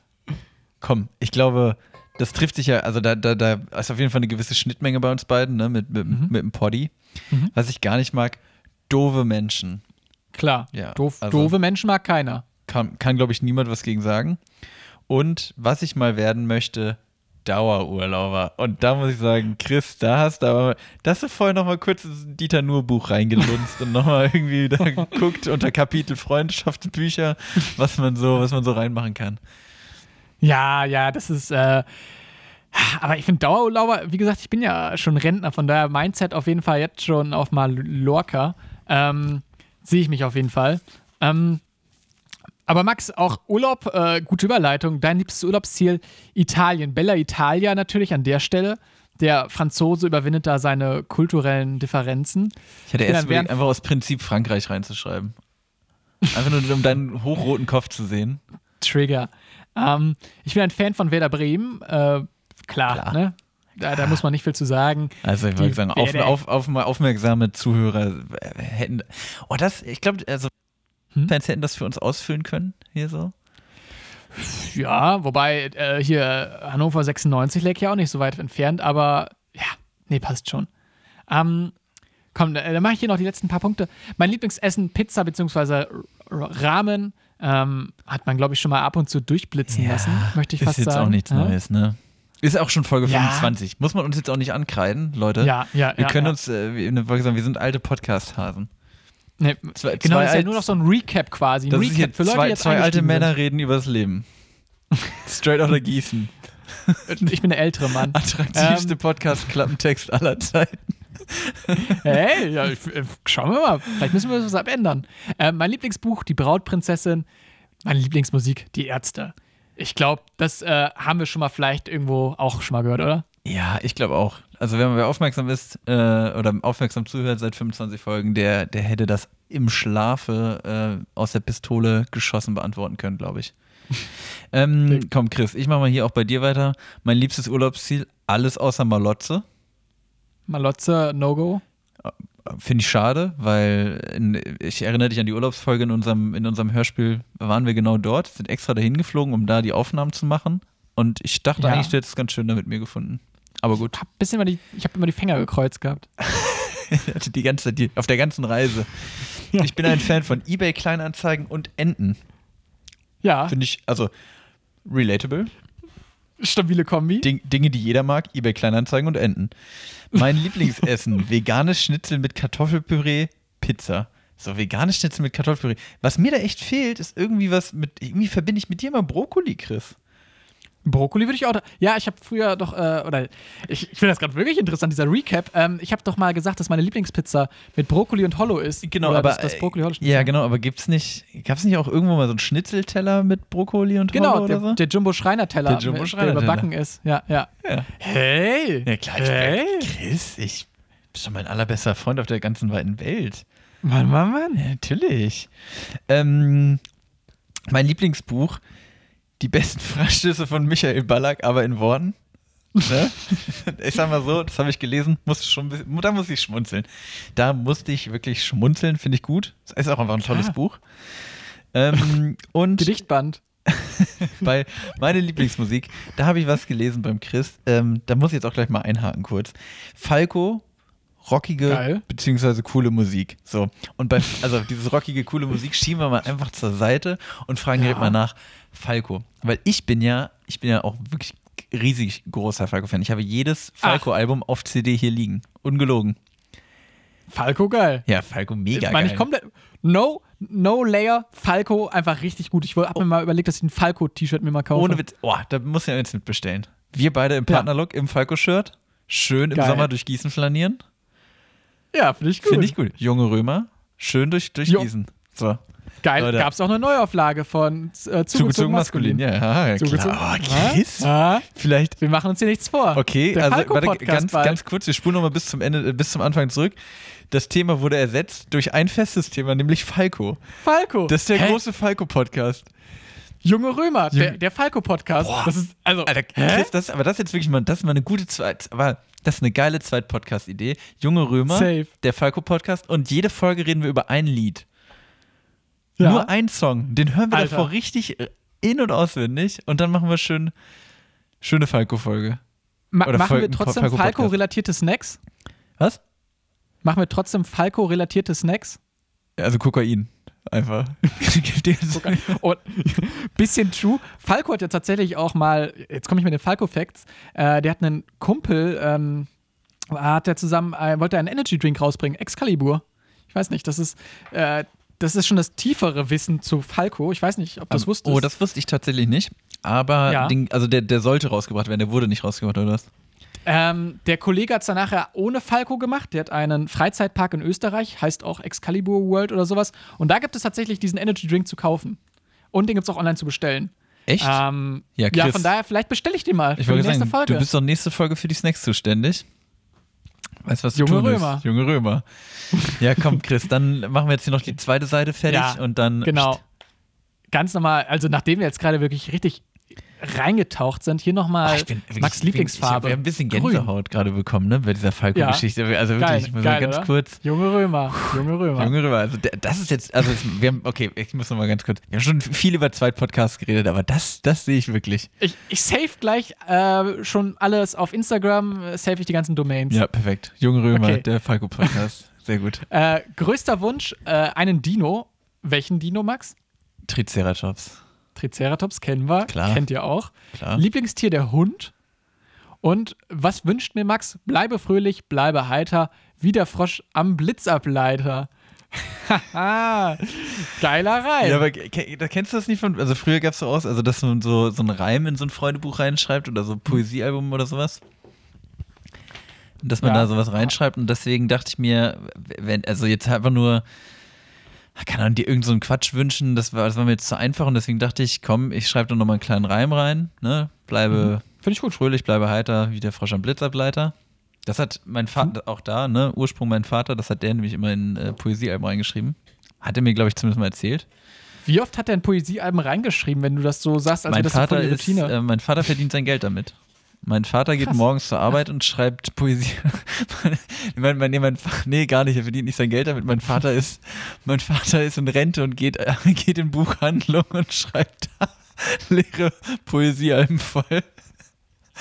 [SPEAKER 2] Komm, ich glaube, das trifft sich ja, also da, da, da ist auf jeden Fall eine gewisse Schnittmenge bei uns beiden, ne, mit, mit,
[SPEAKER 1] Mhm.
[SPEAKER 2] mit dem Poddy.
[SPEAKER 1] Mhm.
[SPEAKER 2] Was ich gar nicht mag, doofe Menschen.
[SPEAKER 1] Klar.
[SPEAKER 2] Ja,
[SPEAKER 1] Doof,
[SPEAKER 2] also-
[SPEAKER 1] doofe Menschen mag keiner.
[SPEAKER 2] Kann, kann glaube ich, niemand was gegen sagen. Und was ich mal werden möchte, Dauerurlauber. Und da muss ich sagen, Chris, da hast du aber, da hast du vorher noch mal kurz ins Dieter Nuhr Buch reingelunzt und noch mal irgendwie da geguckt unter Kapitel Freundschaftsbücher, was man so, was man so reinmachen kann.
[SPEAKER 1] Ja, ja, das ist. Äh, aber ich finde Dauerurlauber, wie gesagt, ich bin ja schon Rentner, von daher Mindset auf jeden Fall jetzt schon auf mal Lorca. Ähm, Sehe ich mich auf jeden Fall. Ähm, aber Max, auch Urlaub, äh, gute Überleitung. Dein liebstes Urlaubsziel Italien. Bella Italia natürlich an der Stelle. Der Franzose überwindet da seine kulturellen Differenzen.
[SPEAKER 2] Ich hatte
[SPEAKER 1] bin
[SPEAKER 2] erst überlegt, einfach aus Prinzip Frankreich reinzuschreiben. Einfach nur, um deinen hochroten Kopf zu sehen.
[SPEAKER 1] Trigger. Ähm, ich bin ein Fan von Werder Bremen. Äh, klar,
[SPEAKER 2] Klar.
[SPEAKER 1] ne? Da, da muss man nicht viel zu sagen.
[SPEAKER 2] Also ich würde sagen, auf, auf, auf, aufmerksame Zuhörer äh, hätten. Oh, das, ich glaube, also
[SPEAKER 1] Hm?
[SPEAKER 2] Fans hätten das für uns ausfüllen können, hier so.
[SPEAKER 1] Ja, wobei äh, hier Hannover 96 lag ja auch nicht so weit entfernt, aber ja, nee, passt schon. Ähm, komm, da- dann mache ich hier noch die letzten paar Punkte. Mein Lieblingsessen, Pizza bzw. Ramen, ähm, hat man, glaube ich, schon mal ab und zu durchblitzen lassen, möchte ich
[SPEAKER 2] ist
[SPEAKER 1] fast
[SPEAKER 2] jetzt
[SPEAKER 1] sagen.
[SPEAKER 2] auch nichts
[SPEAKER 1] Ja?
[SPEAKER 2] Neues, ne? Ist auch schon Folge
[SPEAKER 1] Ja.
[SPEAKER 2] 25. Muss man uns jetzt auch nicht ankreiden, Leute.
[SPEAKER 1] Ja, ja,
[SPEAKER 2] Wir
[SPEAKER 1] ja,
[SPEAKER 2] können
[SPEAKER 1] ja.
[SPEAKER 2] uns, äh, sagen, wir sind alte Podcast-Hasen.
[SPEAKER 1] Nee,
[SPEAKER 2] Zwei-
[SPEAKER 1] genau, das ist ja nur noch so ein Recap quasi. Ein
[SPEAKER 2] Das
[SPEAKER 1] Recap für Leute,
[SPEAKER 2] zwei,
[SPEAKER 1] die jetzt
[SPEAKER 2] zwei alte Männer reden übers Leben. Straight out of Gießen.
[SPEAKER 1] Sind. Ich bin der ältere Mann.
[SPEAKER 2] Attraktivste
[SPEAKER 1] Ähm.
[SPEAKER 2] Podcast-Klappentext aller Zeiten.
[SPEAKER 1] Hey, ja, ich, äh, schauen wir mal. Vielleicht müssen wir was abändern. Äh, mein Lieblingsbuch, Die Brautprinzessin. Meine Lieblingsmusik, Die Ärzte. Ich glaube, das äh, haben wir schon mal vielleicht irgendwo auch schon mal gehört, oder?
[SPEAKER 2] Ja, ich glaube auch. Also wenn man wer aufmerksam ist äh, oder aufmerksam zuhört seit 25 Folgen, der, der hätte das im Schlafe äh, aus der Pistole geschossen beantworten können, glaube ich. ähm, komm, Chris, ich mache mal hier auch bei dir weiter. Mein liebstes Urlaubsziel, alles außer Malotze.
[SPEAKER 1] Malotze, No-Go.
[SPEAKER 2] Finde ich schade, weil in, ich erinnere dich an die Urlaubsfolge in unserem, in unserem Hörspiel, waren wir genau dort, sind extra dahin geflogen, um da die Aufnahmen zu machen. Und ich dachte
[SPEAKER 1] Ja.
[SPEAKER 2] eigentlich, du hättest es ganz schön da mit mir gefunden. Aber gut,
[SPEAKER 1] Hab bisschen mal die, ich habe immer die Finger gekreuzt gehabt.
[SPEAKER 2] die ganze Zeit, die, auf der ganzen Reise. Ich bin ein Fan von eBay Kleinanzeigen und Enten.
[SPEAKER 1] Ja,
[SPEAKER 2] Finde ich, also relatable.
[SPEAKER 1] stabile Kombi.
[SPEAKER 2] Ding, Dinge, die jeder mag, eBay Kleinanzeigen und Enten. Mein Lieblingsessen, veganes Schnitzel mit Kartoffelpüree, Pizza. So, veganes Schnitzel mit Kartoffelpüree. Was mir da echt fehlt, ist irgendwie was mit, irgendwie verbinde ich mit dir mal Brokkoli, Chris.
[SPEAKER 1] Brokkoli würde ich auch. Ja, ich habe früher doch, äh, oder ich, ich finde das gerade wirklich interessant, dieser Recap. Ähm, ich habe doch mal gesagt, dass meine Lieblingspizza mit Brokkoli und Hollow ist.
[SPEAKER 2] Genau, aber
[SPEAKER 1] das, das
[SPEAKER 2] äh,
[SPEAKER 1] Brokkoli Hollow
[SPEAKER 2] Ja, genau, aber gibt's nicht, gab's nicht auch irgendwo mal so einen Schnitzelteller mit Brokkoli und
[SPEAKER 1] Genau,
[SPEAKER 2] Hollow
[SPEAKER 1] der,
[SPEAKER 2] oder so?
[SPEAKER 1] der Jumbo Schreiner Teller,
[SPEAKER 2] Der Jumbo Schreiner
[SPEAKER 1] der
[SPEAKER 2] Teller.
[SPEAKER 1] überbacken ist. Ja, ja.
[SPEAKER 2] Ja.
[SPEAKER 1] Hey.
[SPEAKER 2] Ja, klar, ich
[SPEAKER 1] hey.
[SPEAKER 2] bin Chris, ich bin schon mein allerbester Freund auf der ganzen weiten Welt.
[SPEAKER 1] Mann, Mann, Mann.
[SPEAKER 2] Natürlich. Ähm, mein Lieblingsbuch, Die besten Freistöße von Michael Ballack, aber in Worten. Ne? Ich sag mal so, das habe ich gelesen, musste schon, ein bisschen- da musste ich schmunzeln. Da musste ich wirklich schmunzeln, finde ich gut. Das ist auch einfach ein tolles
[SPEAKER 1] Ah.
[SPEAKER 2] Buch. Ähm, und
[SPEAKER 1] Gedichtband.
[SPEAKER 2] bei meine Lieblingsmusik, da habe ich was gelesen beim Chris. Ähm, da muss ich jetzt auch gleich mal einhaken kurz. Falco, rockige
[SPEAKER 1] Geil.
[SPEAKER 2] beziehungsweise coole Musik. So. Und bei, also dieses rockige, coole Musik schieben wir mal einfach zur Seite und fragen direkt
[SPEAKER 1] Ja.
[SPEAKER 2] mal nach Falco. Weil ich bin ja, ich bin ja auch wirklich riesig großer Falco-Fan. Ich habe jedes Falco-Album auf CD hier liegen. Ungelogen.
[SPEAKER 1] Falco geil.
[SPEAKER 2] Ja, Falco mega
[SPEAKER 1] Meine
[SPEAKER 2] geil.
[SPEAKER 1] ich komplett. No, no Layer, Falco, einfach richtig gut. Ich habe mir mal überlegt, dass ich ein Falco-T-Shirt mir mal kaufe.
[SPEAKER 2] Ohne Witz. Oh, da muss ich jetzt mitbestellen. Wir beide im
[SPEAKER 1] Ja.
[SPEAKER 2] Partnerlook im Falco-Shirt. Schön im
[SPEAKER 1] Geil.
[SPEAKER 2] Sommer durch Gießen flanieren.
[SPEAKER 1] Ja, finde ich gut.
[SPEAKER 2] Finde ich gut. Junge Römer. Schön durch, durch
[SPEAKER 1] Jo.
[SPEAKER 2] Gießen. So.
[SPEAKER 1] Geil.
[SPEAKER 2] Leute.
[SPEAKER 1] Gab es auch eine Neuauflage von äh, Zugezogen,
[SPEAKER 2] Zugezogen
[SPEAKER 1] maskulin.
[SPEAKER 2] maskulin. Ja, ja
[SPEAKER 1] Zugezogen.
[SPEAKER 2] klar. Oh, Chris.
[SPEAKER 1] Ah,
[SPEAKER 2] Vielleicht.
[SPEAKER 1] wir machen uns hier nichts vor.
[SPEAKER 2] Okay,
[SPEAKER 1] Der
[SPEAKER 2] also warte, ganz,
[SPEAKER 1] bald.
[SPEAKER 2] ganz kurz, wir spulen nochmal bis zum Ende, bis zum Anfang zurück. Das Thema wurde ersetzt durch ein festes Thema, nämlich Falco.
[SPEAKER 1] Falco.
[SPEAKER 2] Das ist der
[SPEAKER 1] Hä?
[SPEAKER 2] große Falco-Podcast.
[SPEAKER 1] Junge Römer, der,
[SPEAKER 2] Junge-
[SPEAKER 1] der Falco-Podcast. Das ist, also,
[SPEAKER 2] Alter? Chris, das, aber das ist jetzt wirklich mal, das ist mal eine gute Zweit, aber das ist eine geile Zweit-Podcast-Idee. Junge Römer,
[SPEAKER 1] Safe.
[SPEAKER 2] der Falco-Podcast und jede Folge reden wir über ein Lied.
[SPEAKER 1] Ja.
[SPEAKER 2] Nur ein Song, den hören wir
[SPEAKER 1] Alter.
[SPEAKER 2] davor richtig äh, in- und auswendig und dann machen wir schön, schöne Falco-Folge.
[SPEAKER 1] Ma
[SPEAKER 2] oder
[SPEAKER 1] machen
[SPEAKER 2] Fal-
[SPEAKER 1] wir trotzdem. Falco-relatierte Snacks?
[SPEAKER 2] Was?
[SPEAKER 1] Machen wir trotzdem Falco-relatierte Snacks?
[SPEAKER 2] Also Kokain. Einfach.
[SPEAKER 1] Und bisschen true. Falco hat ja tatsächlich auch mal, jetzt komme ich mit den Falco-Facts, äh, der hat einen Kumpel, ähm, hat der zusammen, äh, wollte einen Energy-Drink rausbringen, Excalibur. Ich weiß nicht, das ist, äh, das ist schon das tiefere Wissen zu Falco. Ich weiß nicht, ob du das wusstest.
[SPEAKER 2] Oh, das wusste ich tatsächlich nicht. Aber
[SPEAKER 1] Ja.
[SPEAKER 2] den, also der, der sollte rausgebracht werden, der wurde nicht rausgebracht, oder was?
[SPEAKER 1] Ähm, der Kollege hat es dann nachher ohne Falco gemacht. Der hat einen Freizeitpark in Österreich, heißt auch Excalibur World oder sowas. Und da gibt es tatsächlich diesen Energy Drink zu kaufen. Und den gibt es auch online zu bestellen.
[SPEAKER 2] Echt?
[SPEAKER 1] Ähm,
[SPEAKER 2] Ja,
[SPEAKER 1] ja,
[SPEAKER 2] Chris.
[SPEAKER 1] von daher, vielleicht bestelle ich den mal
[SPEAKER 2] ich
[SPEAKER 1] für die
[SPEAKER 2] wollte
[SPEAKER 1] nächste
[SPEAKER 2] sagen,
[SPEAKER 1] Folge.
[SPEAKER 2] du bist doch nächste Folge für die Snacks zuständig. Weißt du, was
[SPEAKER 1] Junge Römer.
[SPEAKER 2] ist? Junge Römer. Ja, komm, Chris, dann machen wir jetzt hier noch die zweite Seite fertig
[SPEAKER 1] Ja,
[SPEAKER 2] und dann.
[SPEAKER 1] genau. Ganz normal, also nachdem wir jetzt gerade wirklich richtig reingetaucht sind, hier nochmal
[SPEAKER 2] Oh,
[SPEAKER 1] Max Lieblingsfarbe.
[SPEAKER 2] Ich habe ein bisschen. Gänsehaut gerade bekommen, ne, bei dieser Falco-Geschichte. Also wirklich,
[SPEAKER 1] Geil,
[SPEAKER 2] ich muss
[SPEAKER 1] geil,
[SPEAKER 2] ganz
[SPEAKER 1] oder?
[SPEAKER 2] kurz.
[SPEAKER 1] Junge Römer, junge Römer.
[SPEAKER 2] Junge Römer, also das ist jetzt, also wir haben, okay, ich muss noch mal ganz kurz, wir haben schon viel über Zweit-Podcasts geredet, aber das, das sehe ich wirklich.
[SPEAKER 1] Ich, ich save gleich äh, schon alles auf Instagram, save ich die ganzen Domains.
[SPEAKER 2] Ja, perfekt. Junge Römer,
[SPEAKER 1] Okay.
[SPEAKER 2] der Falco-Podcast. Sehr gut.
[SPEAKER 1] Äh, größter Wunsch, äh, einen Dino. Welchen Dino, Max?
[SPEAKER 2] Triceratops.
[SPEAKER 1] Triceratops kennen wir.
[SPEAKER 2] Klar.
[SPEAKER 1] Kennt ihr auch.
[SPEAKER 2] Klar.
[SPEAKER 1] Lieblingstier der Hund. Und was wünscht mir Max? Bleibe fröhlich, bleibe heiter, wie der Frosch am Blitzableiter. Geiler Reim.
[SPEAKER 2] Ja, aber da kennst du das nicht von, also früher gab es so aus, also dass man so, so einen Reim in so ein Freundebuch reinschreibt oder so ein Poesiealbum oder sowas. Dass man
[SPEAKER 1] Ja.
[SPEAKER 2] da sowas reinschreibt und deswegen dachte ich mir, wenn, also jetzt einfach nur, kann man dir irgend so einen Quatsch wünschen, das war, das war mir jetzt zu einfach und deswegen dachte ich, komm, ich schreibe da nochmal einen kleinen Reim rein, ne, bleibe
[SPEAKER 1] Finde ich gut.
[SPEAKER 2] fröhlich, bleibe heiter, wie der Frosch am Blitzableiter. Das hat mein Vater auch da, ne, Ursprung mein Vater, das hat der nämlich immer in äh, Poesiealben reingeschrieben. Hat er mir, glaube ich, zumindest mal erzählt.
[SPEAKER 1] Wie oft hat er in Poesiealben reingeschrieben, wenn du das so sagst, als wäre
[SPEAKER 2] mein
[SPEAKER 1] das
[SPEAKER 2] Vater ist, äh, mein Vater verdient sein Geld damit. Mein Vater geht
[SPEAKER 1] Krass.
[SPEAKER 2] morgens zur Arbeit und schreibt Poesie. mein, mein, nee, mein, nee, gar nicht. Er verdient nicht sein Geld damit. Mein Vater ist, mein Vater ist in Rente und geht, äh, geht in Buchhandlung und schreibt da leere Poesiealben voll.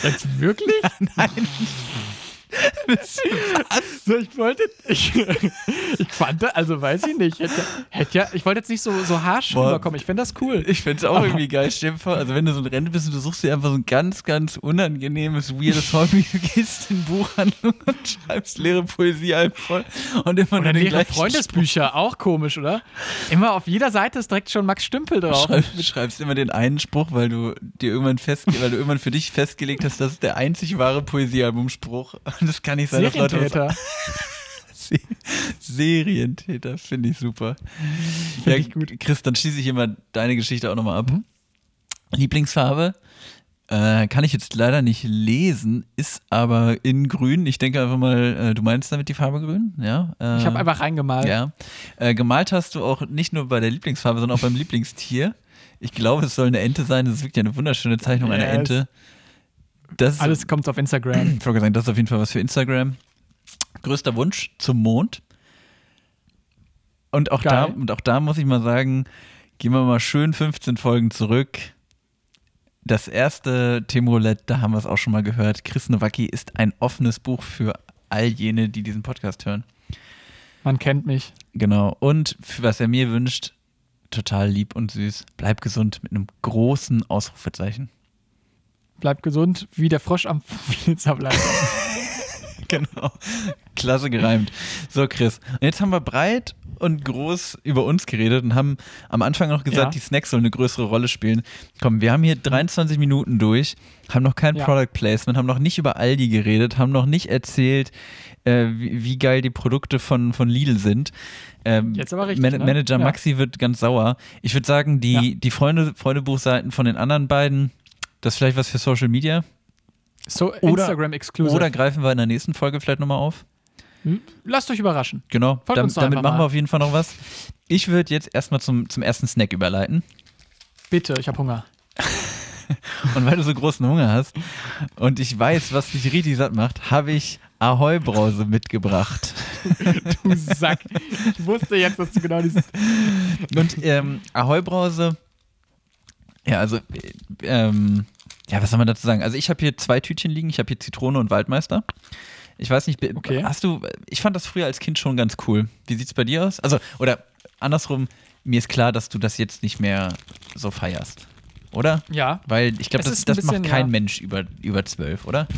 [SPEAKER 1] Jetzt wirklich?
[SPEAKER 2] Nein.
[SPEAKER 1] So, ich wollte, ich, ich fand, also weiß ich nicht, hätte, hätte ja, ich wollte jetzt nicht so, so harsch
[SPEAKER 2] Boah.
[SPEAKER 1] rüberkommen, ich finde das cool.
[SPEAKER 2] Ich fände es auch irgendwie geil. Stell also wenn du so in Rente bist und du suchst dir einfach so ein ganz, ganz unangenehmes, weirdes Hobby, du gehst in Buchhandlung und schreibst leere Poesiealben voll und immer
[SPEAKER 1] Oder
[SPEAKER 2] nur den
[SPEAKER 1] leere Freundesbücher, auch komisch, oder? Immer auf jeder Seite ist direkt schon Max Stümpel drauf.
[SPEAKER 2] Schreib, schreibst immer den einen Spruch, weil du dir irgendwann fest, weil du irgendwann für dich festgelegt hast, das ist der einzig wahre Poesiealbumspruch. Das kann nicht sein, dass Leute Se Serientäter, finde ich super.
[SPEAKER 1] Find ich gut.
[SPEAKER 2] Chris, dann schließe ich immer deine Geschichte auch nochmal ab. Lieblingsfarbe? Äh, kann ich jetzt leider nicht lesen, ist aber in grün. Ich denke einfach mal, äh, du meinst damit die Farbe grün? Ja. Äh,
[SPEAKER 1] Ich habe einfach reingemalt.
[SPEAKER 2] ja. Äh, gemalt hast du auch nicht nur bei der Lieblingsfarbe, sondern auch beim Lieblingstier. Ich glaube, es soll eine Ente sein. Das ist wirklich eine wunderschöne Zeichnung einer
[SPEAKER 1] Yes.
[SPEAKER 2] Ente. Das,
[SPEAKER 1] Alles kommt auf Instagram.
[SPEAKER 2] ich wollte sagen, das ist auf jeden Fall was für Instagram. Größter Wunsch zum Mond. Und auch, da, und auch da muss ich mal sagen, gehen wir mal schön 15 Folgen zurück. Das erste Themenroulette, da haben wir es auch schon mal gehört. Chris Nowacki ist ein offenes Buch für all jene, die diesen Podcast hören.
[SPEAKER 1] Man kennt mich.
[SPEAKER 2] Genau. Und für was er mir wünscht, total lieb und süß. Bleib gesund mit einem großen Ausrufezeichen.
[SPEAKER 1] Bleibt gesund, wie der Frosch am Flitzableiter.
[SPEAKER 2] Genau. Klasse gereimt. So, Chris. Und jetzt haben wir breit und groß über uns geredet und haben am Anfang noch gesagt,
[SPEAKER 1] Ja.
[SPEAKER 2] die Snacks sollen eine größere Rolle spielen. Komm, wir haben hier 23 Minuten durch, haben noch kein
[SPEAKER 1] Ja.
[SPEAKER 2] Product Placement, haben noch nicht über Aldi geredet, haben noch nicht erzählt, äh, wie, wie geil die Produkte von, von Lidl sind. Ähm,
[SPEAKER 1] Jetzt aber richtig,
[SPEAKER 2] Man
[SPEAKER 1] ne?
[SPEAKER 2] Manager
[SPEAKER 1] Ja.
[SPEAKER 2] Maxi wird ganz sauer. Ich würde sagen, die,
[SPEAKER 1] Ja.
[SPEAKER 2] die Freunde, Freundebuchseiten von den anderen beiden, das ist vielleicht was für Social Media.
[SPEAKER 1] So
[SPEAKER 2] Oder-
[SPEAKER 1] Instagram exclusive.
[SPEAKER 2] Oder greifen wir in der nächsten Folge vielleicht nochmal auf.
[SPEAKER 1] Hm? Lasst euch überraschen.
[SPEAKER 2] Genau,
[SPEAKER 1] Folgt
[SPEAKER 2] Dam damit machen wir auf jeden Fall noch was. Ich würde jetzt erstmal zum, zum ersten Snack überleiten.
[SPEAKER 1] Bitte, ich habe Hunger.
[SPEAKER 2] Und weil du so großen Hunger hast und ich weiß, was dich richtig satt macht, habe ich Ahoi-Brause mitgebracht.
[SPEAKER 1] Du Sack. Ich wusste jetzt, dass du genau dieses.
[SPEAKER 2] Und ähm, Ahoi-Brause, ja, also, äh, ähm, ja, was soll man dazu sagen? Also, ich habe hier zwei Tütchen liegen. Ich habe hier Zitrone und Waldmeister. Ich weiß nicht,
[SPEAKER 1] Okay.
[SPEAKER 2] hast du, ich fand das früher als Kind schon ganz cool. Wie sieht's bei dir aus? Also, oder andersrum, mir ist klar, dass du das jetzt nicht mehr so feierst. Oder?
[SPEAKER 1] Ja.
[SPEAKER 2] Weil ich glaube,
[SPEAKER 1] Es
[SPEAKER 2] das, das macht
[SPEAKER 1] bisschen,
[SPEAKER 2] kein
[SPEAKER 1] ja.
[SPEAKER 2] Mensch über, über zwölf, oder?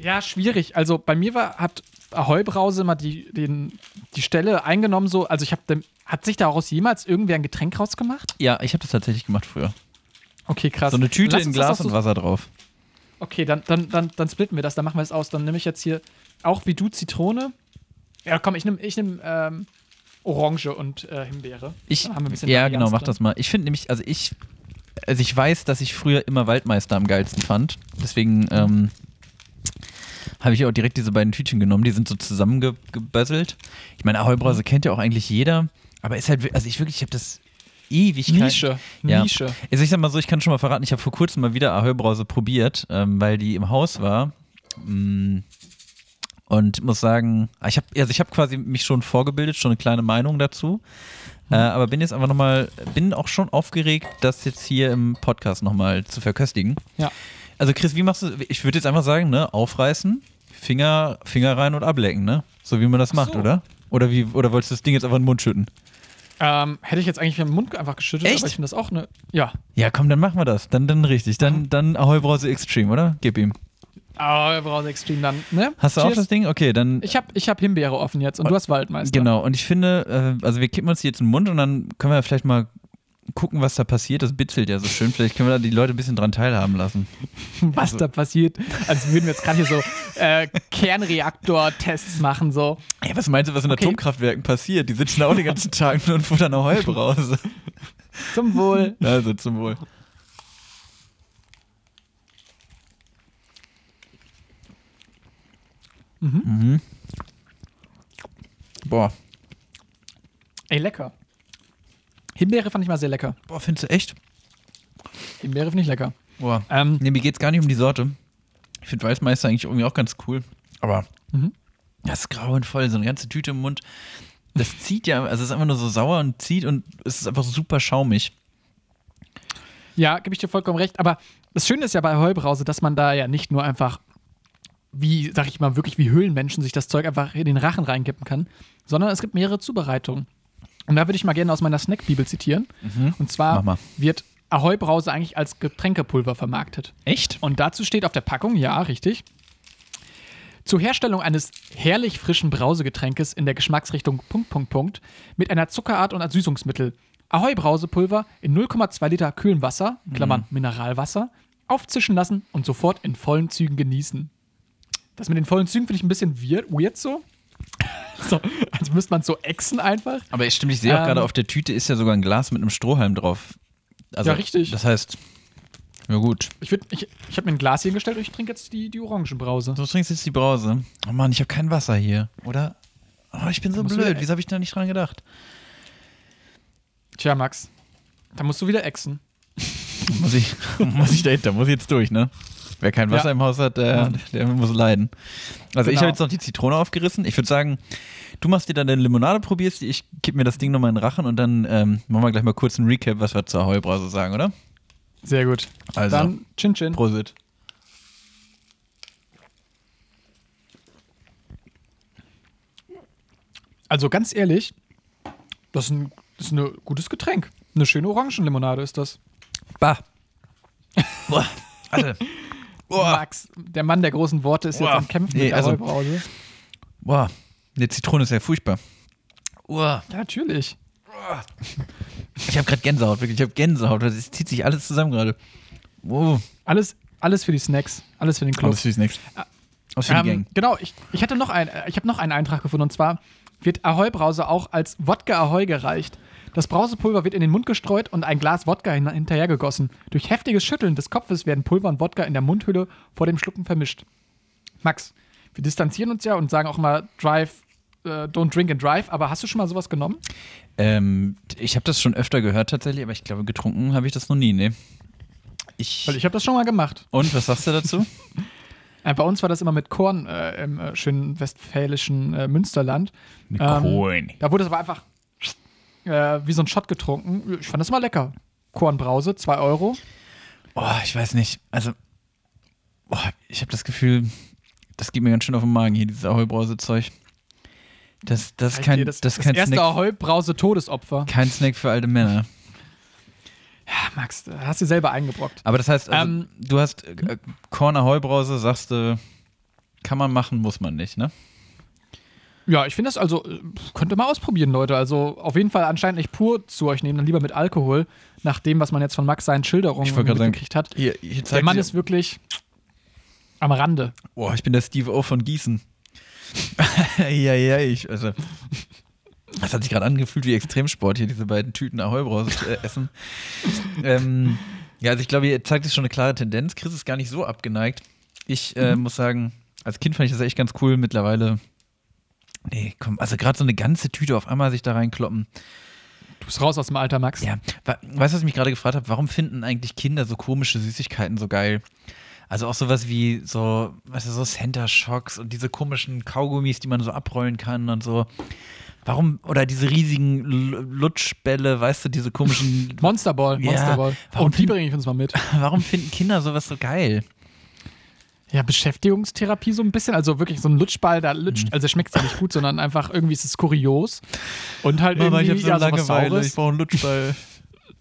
[SPEAKER 1] Ja, schwierig. Also bei mir war, hat Ahoi Brause mal die, den, die Stelle eingenommen, so. Also ich habe dem. Hat sich daraus jemals irgendwer ein Getränk rausgemacht?
[SPEAKER 2] Ja, ich habe das tatsächlich gemacht früher.
[SPEAKER 1] Okay, krass.
[SPEAKER 2] So eine Tüte in Glas
[SPEAKER 1] doch
[SPEAKER 2] und
[SPEAKER 1] so-
[SPEAKER 2] Wasser drauf.
[SPEAKER 1] Okay, dann, dann, dann, dann splitten wir das, dann machen wir es aus. Dann nehme ich jetzt hier auch wie du Zitrone. Ja, komm, ich nehme ich nehm, ähm, Orange und äh, Himbeere.
[SPEAKER 2] Ich, ja,
[SPEAKER 1] Varianz
[SPEAKER 2] genau, mach
[SPEAKER 1] drin.
[SPEAKER 2] das mal. Ich finde nämlich, also ich, also ich weiß, dass ich früher immer Waldmeister am geilsten fand. Deswegen ähm, habe ich auch direkt diese beiden Tütchen genommen. Die sind so zusammengebösselt. Ich meine, Ahoi-Brause
[SPEAKER 1] Mhm.
[SPEAKER 2] kennt ja auch eigentlich jeder. Aber ist halt, also ich wirklich, ich habe das ewig
[SPEAKER 1] Nische.
[SPEAKER 2] Ja.
[SPEAKER 1] Nische.
[SPEAKER 2] Also ich sag mal so, ich kann schon mal verraten, ich habe vor kurzem mal wieder Ahoi-Brause probiert, ähm, weil die im Haus war. Mm, Und muss sagen, ich habe also ich habe quasi mich schon vorgebildet, schon eine kleine Meinung dazu.
[SPEAKER 1] Mhm.
[SPEAKER 2] Äh, aber bin jetzt einfach nochmal, bin auch schon aufgeregt, das jetzt hier im Podcast nochmal zu verköstigen.
[SPEAKER 1] Ja.
[SPEAKER 2] Also Chris, wie machst du, ich würde jetzt einfach sagen, ne, aufreißen, Finger, Finger rein und ablecken, ne? So wie man das
[SPEAKER 1] Ach
[SPEAKER 2] macht,
[SPEAKER 1] so.
[SPEAKER 2] oder? Oder wie, oder wolltest du das Ding jetzt einfach in den Mund schütten?
[SPEAKER 1] Ähm, hätte ich jetzt eigentlich mit dem Mund einfach geschüttet,
[SPEAKER 2] Echt?
[SPEAKER 1] aber ich finde das auch eine. Ja.
[SPEAKER 2] Ja, komm, dann machen wir das. Dann, dann richtig. Dann, dann Ahoi Brause Extreme, oder? Gib ihm.
[SPEAKER 1] Aber Brause Extreme dann, ne?
[SPEAKER 2] Hast du auch
[SPEAKER 1] Cheers.
[SPEAKER 2] das Ding? Okay, dann.
[SPEAKER 1] Ich habe ich hab Himbeere offen jetzt und, du hast Waldmeister.
[SPEAKER 2] Genau, und ich finde, äh, also wir kippen uns die jetzt in den Mund und dann können wir vielleicht mal gucken, was da passiert. Das bitzelt ja so schön. Vielleicht können wir da die Leute ein bisschen dran teilhaben lassen.
[SPEAKER 1] Was da passiert. Also würden wir jetzt gerade hier so äh, Kernreaktor-Tests machen, so.
[SPEAKER 2] Ja, was meinst du, was in
[SPEAKER 1] Okay.
[SPEAKER 2] Atomkraftwerken passiert? Die sitzen da auch den ganzen Tag nur und futtern eine Heubrause.
[SPEAKER 1] Zum Wohl.
[SPEAKER 2] Also zum Wohl. Mhm. Boah.
[SPEAKER 1] Ey, lecker. Himbeere fand ich mal sehr lecker.
[SPEAKER 2] Boah, findest du echt?
[SPEAKER 1] Himbeere finde ich lecker.
[SPEAKER 2] Boah.
[SPEAKER 1] Ähm,
[SPEAKER 2] Nee, mir geht's gar nicht um die Sorte. Ich finde Weißmeister eigentlich irgendwie auch ganz cool. Aber
[SPEAKER 1] Mhm.
[SPEAKER 2] das ist grauenvoll, so eine ganze Tüte im Mund. Das zieht ja, also es ist einfach nur so sauer und zieht und es ist einfach super schaumig.
[SPEAKER 1] Ja, gebe ich dir vollkommen recht. Aber das Schöne ist ja bei Heubrause, dass man da ja nicht nur einfach, wie, sag ich mal, wirklich wie Höhlenmenschen sich das Zeug einfach in den Rachen reinkippen kann, sondern es gibt mehrere Zubereitungen. Und da würde ich mal gerne aus meiner Snackbibel zitieren. Und
[SPEAKER 2] Mach
[SPEAKER 1] zwar wird Ahoi-Brause eigentlich als Getränkepulver vermarktet.
[SPEAKER 2] Echt?
[SPEAKER 1] Und dazu steht auf der Packung, ja, richtig. Zur Herstellung eines herrlich frischen Brausegetränkes in der Geschmacksrichtung Punkt, Punkt, Punkt mit einer Zuckerart und Ersüßungsmittel. Ahoi Brausepulver in 0,2 Liter kühlem Wasser, in Klammern Mineralwasser, aufzischen lassen und sofort in vollen Zügen genießen. Das mit den vollen Zügen finde ich ein bisschen weird, weird so. so. Als müsste man so exen einfach.
[SPEAKER 2] Aber ich stimmt, ich sehe auch
[SPEAKER 1] Ähm,
[SPEAKER 2] gerade auf der Tüte ist ja sogar ein Glas mit einem Strohhalm drauf. Also,
[SPEAKER 1] Ja, richtig.
[SPEAKER 2] Das heißt, ja gut.
[SPEAKER 1] Ich, würd- ich, ich habe mir ein Glas hier hingestellt und ich trinke jetzt die, die Orangenbrause.
[SPEAKER 2] Du trinkst jetzt die Brause. Oh Mann, ich habe kein Wasser hier, oder? Oh, ich bin so blöd. Wieso habe ich da nicht dran gedacht?
[SPEAKER 1] Tja, Max, da musst du wieder exen.
[SPEAKER 2] Muss ich, muss ich dahinter, muss ich jetzt durch, ne? Wer kein Wasser
[SPEAKER 1] Ja.
[SPEAKER 2] im Haus hat, der, der muss leiden. Also ich
[SPEAKER 1] Genau.
[SPEAKER 2] habe jetzt noch die Zitrone aufgerissen. Ich würde sagen, du machst dir dann deine Limonade, probierst die, ich kipp mir das Ding nochmal in den Rachen und dann ähm, machen wir gleich mal kurz einen Recap, was wir zur Heubrause sagen, oder?
[SPEAKER 1] Sehr gut.
[SPEAKER 2] Also,
[SPEAKER 1] Dann Chin Chin.
[SPEAKER 2] Prosit.
[SPEAKER 1] Also ganz ehrlich, das ist ein, das ist ein gutes Getränk. Eine schöne Orangenlimonade ist das.
[SPEAKER 2] Bah. Boah, Alter. Boah.
[SPEAKER 1] Max, der Mann der großen Worte, ist jetzt
[SPEAKER 2] Boah.
[SPEAKER 1] am Kämpfen
[SPEAKER 2] Nee,
[SPEAKER 1] mit der
[SPEAKER 2] also-
[SPEAKER 1] Heubrause.
[SPEAKER 2] Boah. Eine Zitrone ist ja furchtbar. Boah.
[SPEAKER 1] Ja, natürlich.
[SPEAKER 2] Ich habe gerade Gänsehaut, wirklich. Ich habe Gänsehaut. Das zieht sich alles zusammen gerade. Oh.
[SPEAKER 1] Alles, alles für die Snacks. Alles für den Club.
[SPEAKER 2] Alles fürs nächste. Aus für die
[SPEAKER 1] Ähm,
[SPEAKER 2] Gang.
[SPEAKER 1] genau, ich, ich hatte noch ein, äh, ich habe noch einen Eintrag gefunden und zwar wird Ahoi Brause auch als Wodka Ahoi gereicht. Das Brausepulver wird in den Mund gestreut und ein Glas Wodka hin hinterher gegossen. Durch heftiges Schütteln des Kopfes werden Pulver und Wodka in der Mundhülle vor dem Schlucken vermischt. Max, wir distanzieren uns ja und sagen auch mal Drive, äh, don't drink and drive, aber hast du schon mal sowas genommen?
[SPEAKER 2] Ähm, ich habe das schon öfter gehört tatsächlich, aber ich glaube, getrunken habe ich das noch nie, ne? Ich,
[SPEAKER 1] Weil ich habe das schon mal gemacht.
[SPEAKER 2] Und, was sagst du dazu?
[SPEAKER 1] Äh, bei uns war das immer mit Korn äh, im äh, schönen westfälischen äh, Münsterland.
[SPEAKER 2] Mit
[SPEAKER 1] Ähm,
[SPEAKER 2] Korn.
[SPEAKER 1] Da wurde es aber einfach äh, wie so ein Shot getrunken. Ich fand das mal lecker. Kornbrause, 2 Euro.
[SPEAKER 2] Oh, ich weiß nicht. Also, oh, ich habe das Gefühl, das geht mir ganz schön auf den Magen hier, dieses Ahoi-Brause-Zeug. Das, das, ist kein,
[SPEAKER 1] das,
[SPEAKER 2] das,
[SPEAKER 1] das,
[SPEAKER 2] ist kein,
[SPEAKER 1] erste
[SPEAKER 2] Snack,
[SPEAKER 1] Ahoi-Brause-Todesopfer.
[SPEAKER 2] kein Snack für alte Männer.
[SPEAKER 1] Ja, Max, da hast du selber eingebrockt.
[SPEAKER 2] Aber das heißt, also,
[SPEAKER 1] Ähm,
[SPEAKER 2] du hast äh, Korn Ahoi-Brause, sagst du, kann man machen, muss man nicht, ne?
[SPEAKER 1] Ja, ich finde das also, äh, könnt ihr mal ausprobieren, Leute. Also auf jeden Fall anscheinend nicht pur zu euch nehmen, dann lieber mit Alkohol, nach dem, was man jetzt von Max seinen Schilderungen mitgekriegt hat.
[SPEAKER 2] Hier, hier
[SPEAKER 1] Der Mann ist wirklich am Rande.
[SPEAKER 2] Boah, ich bin der Steve O von Gießen. ja, ja, ich, also. Das hat sich gerade angefühlt wie Extremsport, hier diese beiden Tüten Ahoi-Brause äh, essen. ähm, ja, also ich glaube, ihr zeigt es schon eine klare Tendenz. Chris ist gar nicht so abgeneigt. Ich äh, muss sagen, als Kind fand ich das echt ganz cool. Mittlerweile, nee, komm, also gerade so eine ganze Tüte auf einmal sich da reinkloppen.
[SPEAKER 1] Du bist raus aus dem Alter, Max.
[SPEAKER 2] Ja, weißt du, was ich mich gerade gefragt habe? Warum finden eigentlich Kinder so komische Süßigkeiten so geil? Also auch sowas wie so, weißt du, so Center Shocks und diese komischen Kaugummis, die man so abrollen kann und so. Warum, oder diese riesigen Lutschbälle, weißt du, diese komischen.
[SPEAKER 1] Monsterball,
[SPEAKER 2] Ja,
[SPEAKER 1] Monsterball.
[SPEAKER 2] warum
[SPEAKER 1] Und die bringe ich uns mal mit.
[SPEAKER 2] Warum finden Kinder sowas so geil?
[SPEAKER 1] Ja, Beschäftigungstherapie so ein bisschen. Also wirklich so ein Lutschball, da lutscht,
[SPEAKER 2] Mhm.
[SPEAKER 1] also schmeckt ja nicht gut, sondern einfach irgendwie ist es kurios. Und halt irgendwie, ja, sowas Saures.
[SPEAKER 2] brauche einen Lutschball.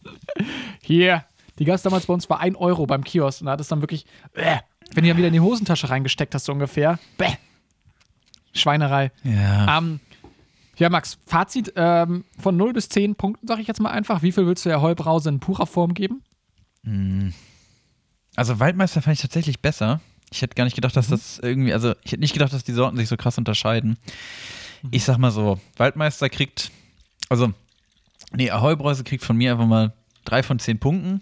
[SPEAKER 1] Hier, die gab es damals bei uns für 1 Euro beim Kiosk. Und da hat es dann wirklich, äh, wenn du dann wieder in die Hosentasche reingesteckt hast, so ungefähr. Bäh. Schweinerei.
[SPEAKER 2] Ja.
[SPEAKER 1] Ähm, ja, Max, Fazit ähm, von 0 bis 10 Punkten, sag ich jetzt mal einfach. Wie viel willst du der Heubrause in purer Form geben?
[SPEAKER 2] Also Waldmeister fand ich tatsächlich besser. Ich hätte gar nicht gedacht, dass
[SPEAKER 1] Mhm.
[SPEAKER 2] das irgendwie, also ich hätte nicht gedacht, dass die Sorten sich so krass unterscheiden. Ich sag mal so, Waldmeister kriegt, also, nee, Ahoi-Brause kriegt von mir einfach mal drei von zehn Punkten.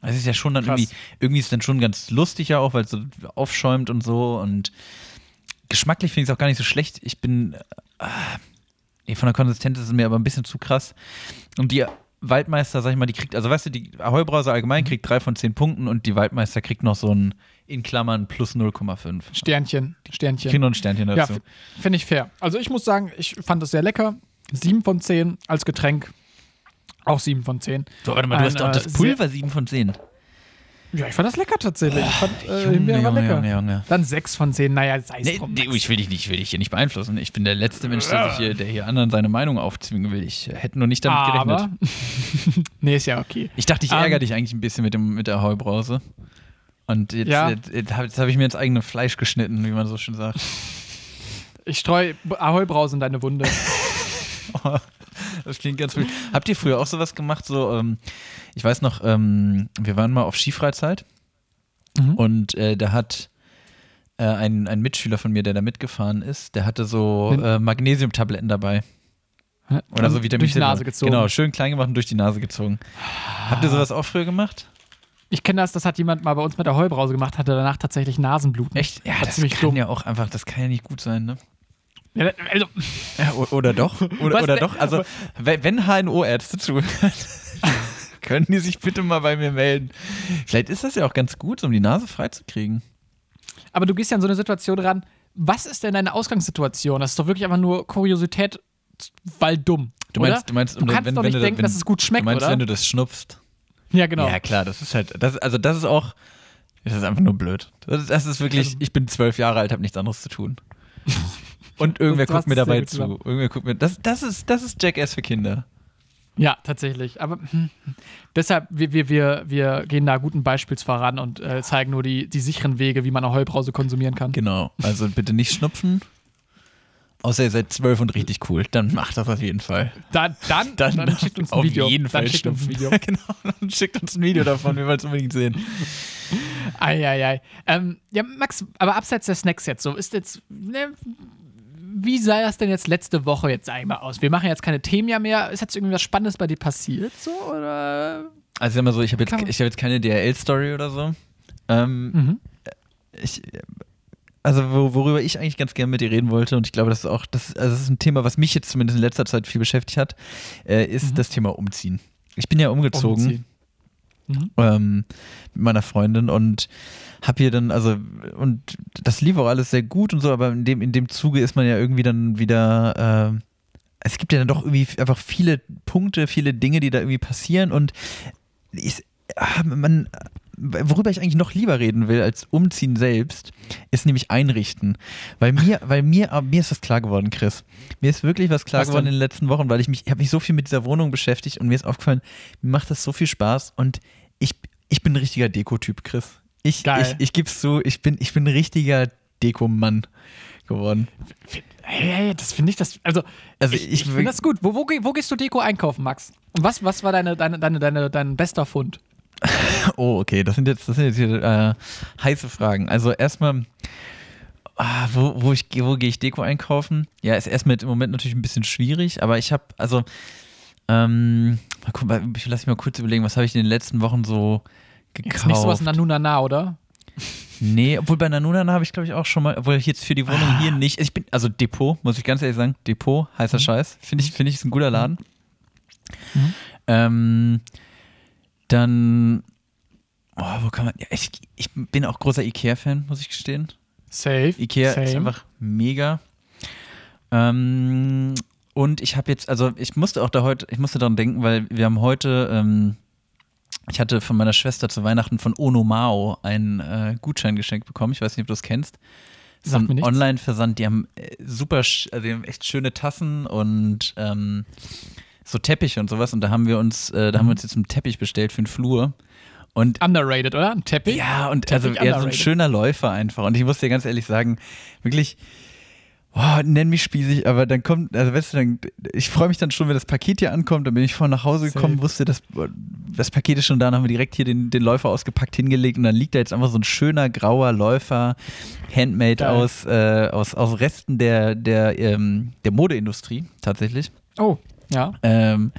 [SPEAKER 2] Das ist ja schon dann
[SPEAKER 1] Krass.
[SPEAKER 2] irgendwie, irgendwie ist es dann schon ganz lustig ja auch, weil es so aufschäumt und so und geschmacklich finde ich es auch gar nicht so schlecht. Ich bin, äh, nee, von der Konsistenz ist es mir aber ein bisschen zu krass. Und die Waldmeister, sag ich mal, die kriegt, also weißt du, die Ahoi-Brause allgemein kriegt drei von zehn Punkten und die Waldmeister kriegt noch so ein, in Klammern, plus 0,5.
[SPEAKER 1] Sternchen, Sternchen.
[SPEAKER 2] Noch ein Sternchen
[SPEAKER 1] Ja,
[SPEAKER 2] dazu.
[SPEAKER 1] f- finde ich fair. Also ich muss sagen, ich fand es sehr lecker. 7 von 10 als Getränk. Auch 7 von 10.
[SPEAKER 2] so, warte mal, du
[SPEAKER 1] Ein,
[SPEAKER 2] hast doch
[SPEAKER 1] äh,
[SPEAKER 2] das Pulver 7 von 10.
[SPEAKER 1] Ja, ich fand das lecker tatsächlich. ich fand äh,
[SPEAKER 2] Junge,
[SPEAKER 1] Himbeere war
[SPEAKER 2] Junge,
[SPEAKER 1] lecker.
[SPEAKER 2] Junge.
[SPEAKER 1] Dann 6 von 10. Naja, sei es
[SPEAKER 2] Nee,
[SPEAKER 1] drum.
[SPEAKER 2] nee, ich will dich nicht, ich will dich hier nicht beeinflussen. Ich bin der letzte Mensch, der, sich hier, der hier anderen seine Meinung aufzwingen will. Ich hätte nur nicht damit gerechnet.
[SPEAKER 1] Aber. nee, ist ja okay.
[SPEAKER 2] Ich dachte, ich
[SPEAKER 1] Ähm,
[SPEAKER 2] ärgere dich eigentlich ein bisschen mit, dem, mit der Heubrause. Und jetzt,
[SPEAKER 1] Ja.
[SPEAKER 2] jetzt, jetzt habe hab ich mir ins eigene Fleisch geschnitten, wie man so schön sagt.
[SPEAKER 1] Ich streue Ahoi-Brause in deine Wunde.
[SPEAKER 2] Das klingt ganz wild. Habt ihr früher auch sowas gemacht? So, ähm, ich weiß noch, ähm, wir waren mal auf Skifreizeit
[SPEAKER 1] Mhm.
[SPEAKER 2] und äh, da hat äh, ein, ein Mitschüler von mir, der da mitgefahren ist, der hatte so äh, Magnesiumtabletten dabei. Oder so Vitamin
[SPEAKER 1] Durch die. Nase gezogen.
[SPEAKER 2] Genau, schön klein gemacht und durch die Nase gezogen. Habt ihr sowas auch früher gemacht?
[SPEAKER 1] Ich kenne das, das hat jemand mal bei uns mit der Heubrause gemacht, hatte danach tatsächlich Nasenbluten.
[SPEAKER 2] Echt? Ja, das
[SPEAKER 1] ziemlich
[SPEAKER 2] kann
[SPEAKER 1] dumm.
[SPEAKER 2] ja auch einfach, das kann ja nicht gut sein, ne?
[SPEAKER 1] Ja, also,
[SPEAKER 2] o- oder doch? Oder, oder doch? Also, wenn wenn HNO-Ärzte zuhören, können die sich bitte mal bei mir melden. Vielleicht ist das ja auch ganz gut, um die Nase freizukriegen.
[SPEAKER 1] aber du gehst ja in so eine Situation ran. Was ist denn deine Ausgangssituation? Das ist doch wirklich einfach nur Kuriosität, weil dumm.
[SPEAKER 2] Du meinst,
[SPEAKER 1] oder?
[SPEAKER 2] du meinst,
[SPEAKER 1] du kannst
[SPEAKER 2] wenn,
[SPEAKER 1] doch
[SPEAKER 2] wenn
[SPEAKER 1] nicht
[SPEAKER 2] du,
[SPEAKER 1] denken,
[SPEAKER 2] wenn,
[SPEAKER 1] dass es gut schmeckt,
[SPEAKER 2] Du meinst,
[SPEAKER 1] oder?
[SPEAKER 2] wenn du das schnupfst.
[SPEAKER 1] ja, genau.
[SPEAKER 2] Ja, klar, das ist halt, das, also das ist auch, das ist einfach nur blöd. Das, das ist wirklich,
[SPEAKER 1] Also-
[SPEAKER 2] ich bin zwölf Jahre alt, habe nichts anderes zu tun. Und irgendwer guckt mir dabei zu. Irgendwer guckt mir, das, das ist, das ist Jackass für Kinder.
[SPEAKER 1] Ja, tatsächlich. Aber hm, deshalb, wir, wir, wir, wir gehen da guten Beispiels voran und äh, zeigen nur die, die sicheren Wege, wie man eine Heulbrause konsumieren kann.
[SPEAKER 2] Genau. Also bitte nicht schnupfen. Außer ihr seid zwölf und richtig cool. Dann macht das auf jeden Fall.
[SPEAKER 1] Dann, dann, dann, schickt uns ein
[SPEAKER 2] auf
[SPEAKER 1] Video.
[SPEAKER 2] jeden
[SPEAKER 1] dann
[SPEAKER 2] Fall
[SPEAKER 1] schickt uns ein. Video.
[SPEAKER 2] genau, dann schickt uns ein Video davon. Wir wollen es unbedingt sehen.
[SPEAKER 1] Eieiei. Ähm, ja, Max, aber abseits der Snacks jetzt, so ist jetzt, ne, wie sah das denn jetzt letzte Woche jetzt einmal aus? Wir machen jetzt keine Themen ja mehr. Ist jetzt irgendwie was Spannendes bei dir passiert, so, oder?
[SPEAKER 2] Also sag mal so, ich habe jetzt, ich hab jetzt keine DRL-Story oder so. Ähm,
[SPEAKER 1] Mhm.
[SPEAKER 2] ich, also wo, worüber ich eigentlich ganz gerne mit dir reden wollte, und ich glaube, das ist auch, das, also das ist ein Thema, was mich jetzt zumindest in letzter Zeit viel beschäftigt hat, äh, ist
[SPEAKER 1] Mhm.
[SPEAKER 2] das Thema Umziehen. Ich bin ja umgezogen.
[SPEAKER 1] Umziehen. Mhm.
[SPEAKER 2] ähm, mit meiner Freundin und habe hier dann, also, und das lief auch alles sehr gut und so, aber in dem, in dem Zuge ist man ja irgendwie dann wieder, äh, es gibt ja dann doch irgendwie einfach viele Punkte, viele Dinge, die da irgendwie passieren und ich, ah, man, worüber ich eigentlich noch lieber reden will als Umziehen selbst, ist nämlich Einrichten. Weil mir, weil mir, ah, mir ist was klar geworden, Chris. Mir ist wirklich was klar
[SPEAKER 1] Was
[SPEAKER 2] geworden
[SPEAKER 1] denn?
[SPEAKER 2] in den letzten Wochen, weil ich mich, ich habe mich so viel mit dieser Wohnung beschäftigt und mir ist aufgefallen, mir macht das so viel Spaß und ich, ich bin ein richtiger Dekotyp, Chris. Ich,
[SPEAKER 1] Geil.
[SPEAKER 2] ich, ich geb's zu, ich bin, ich bin ein richtiger Dekomann geworden.
[SPEAKER 1] Hey, das finde ich, das, also,
[SPEAKER 2] Also
[SPEAKER 1] ich,
[SPEAKER 2] ich,
[SPEAKER 1] ich finde das gut. Wo, wo, wo gehst du Deko einkaufen, Max? Und was, was war deine, deine, deine, deine, dein bester Fund?
[SPEAKER 2] Oh, okay, das sind jetzt, das sind jetzt hier äh, heiße Fragen. Also erstmal, ah, wo, wo, ich, wo gehe ich Deko einkaufen? Ja, ist erstmal im Moment natürlich ein bisschen schwierig, aber ich habe, also, ähm, mal gucken, ich lass mich mal kurz überlegen, was habe ich in den letzten Wochen so gekauft?
[SPEAKER 1] Jetzt nicht sowas Nanunana, oder?
[SPEAKER 2] Nee, obwohl bei Nanunana habe ich glaube ich auch schon mal, obwohl jetzt für die Wohnung
[SPEAKER 1] Ah.
[SPEAKER 2] hier nicht. Ich bin, also Depot, muss ich ganz ehrlich sagen, Depot, heißer Scheiß. Finde ich, finde ich, ist ein guter Laden.
[SPEAKER 1] Mhm.
[SPEAKER 2] Ähm, dann, oh, wo kann man, ja, ich, ich bin auch großer Ikea-Fan, muss ich gestehen.
[SPEAKER 1] Safe.
[SPEAKER 2] Ikea
[SPEAKER 1] Same.
[SPEAKER 2] ist einfach mega. Ähm, und ich habe jetzt, also ich musste auch da heute, ich musste daran denken, weil wir haben heute, ähm, ich hatte von meiner Schwester zu Weihnachten von Onomao einen äh, Gutschein geschenkt bekommen. Ich weiß nicht, ob du das kennst. So
[SPEAKER 1] Sagt mir
[SPEAKER 2] ein. Online-Versand, die haben äh, super, also die haben echt schöne Tassen und ähm, so Teppiche und sowas. Und da haben wir uns, äh, da haben wir uns jetzt einen Teppich bestellt für den Flur. Und
[SPEAKER 1] Underrated, oder? Ein Teppich?
[SPEAKER 2] ja, und
[SPEAKER 1] Teppich
[SPEAKER 2] also er so ein schöner Läufer einfach. Und ich muss dir ganz ehrlich sagen, wirklich, oh, nenn mich spießig, aber dann kommt, also weißt du, dann, ich freue mich dann schon, wenn das Paket hier ankommt. Dann bin ich vorhin nach Hause gekommen,
[SPEAKER 1] Safe.
[SPEAKER 2] wusste, das, das Paket ist schon da, dann haben wir direkt hier den, den Läufer ausgepackt, hingelegt und dann liegt da jetzt einfach so ein schöner grauer Läufer, handmade
[SPEAKER 1] Geil.
[SPEAKER 2] aus, äh, aus, aus Resten der, der, ähm, der Modeindustrie tatsächlich.
[SPEAKER 1] Oh, ja.
[SPEAKER 2] Ähm,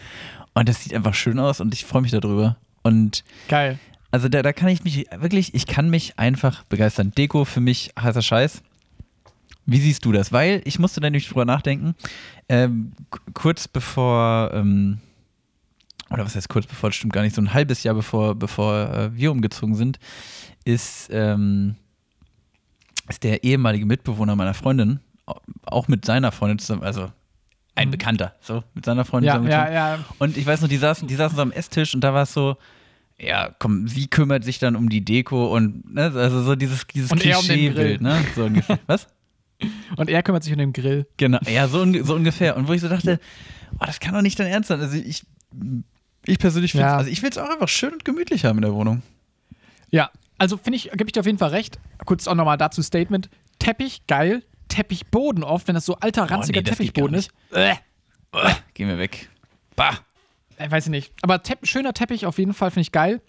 [SPEAKER 2] und das sieht einfach schön aus und ich freue mich darüber. Und
[SPEAKER 1] Geil.
[SPEAKER 2] also da, da kann ich mich wirklich, ich kann mich einfach begeistern. Deko für mich heißer Scheiß. Wie siehst du das? Weil ich musste da nämlich drüber nachdenken. Ähm, kurz bevor, ähm, oder was heißt kurz bevor, das stimmt gar nicht, so ein halbes Jahr bevor, bevor äh, wir umgezogen sind, ist, ähm, ist der ehemalige Mitbewohner meiner Freundin au- auch mit seiner Freundin zusammen, also ein
[SPEAKER 1] Mhm.
[SPEAKER 2] Bekannter, so mit seiner Freundin
[SPEAKER 1] Ja, ja, ja.
[SPEAKER 2] Und ich weiß noch, die saßen, die saßen so am Esstisch und da war es so, ja, komm, sie kümmert sich dann um die Deko und ne, also so dieses, dieses
[SPEAKER 1] er um
[SPEAKER 2] Klischeebild, ne? So ungefähr. Was?
[SPEAKER 1] Und er kümmert sich um den Grill.
[SPEAKER 2] Genau, ja, so, so ungefähr. Und wo ich so dachte, oh, das kann doch nicht dein Ernst sein. Also ich, ich persönlich finde
[SPEAKER 1] Ja.
[SPEAKER 2] also ich will es auch einfach schön und gemütlich haben in der Wohnung.
[SPEAKER 1] Ja, also finde ich, gebe ich dir auf jeden Fall recht. Kurz auch nochmal dazu Statement. Teppich, geil. Teppichboden oft, wenn das so alter, ranziger
[SPEAKER 2] nee, das geht
[SPEAKER 1] Teppichboden ist. Äh,
[SPEAKER 2] Geh mir weg. Bah.
[SPEAKER 1] äh, weiß ich nicht. Aber Tepp schöner Teppich auf jeden Fall finde ich geil.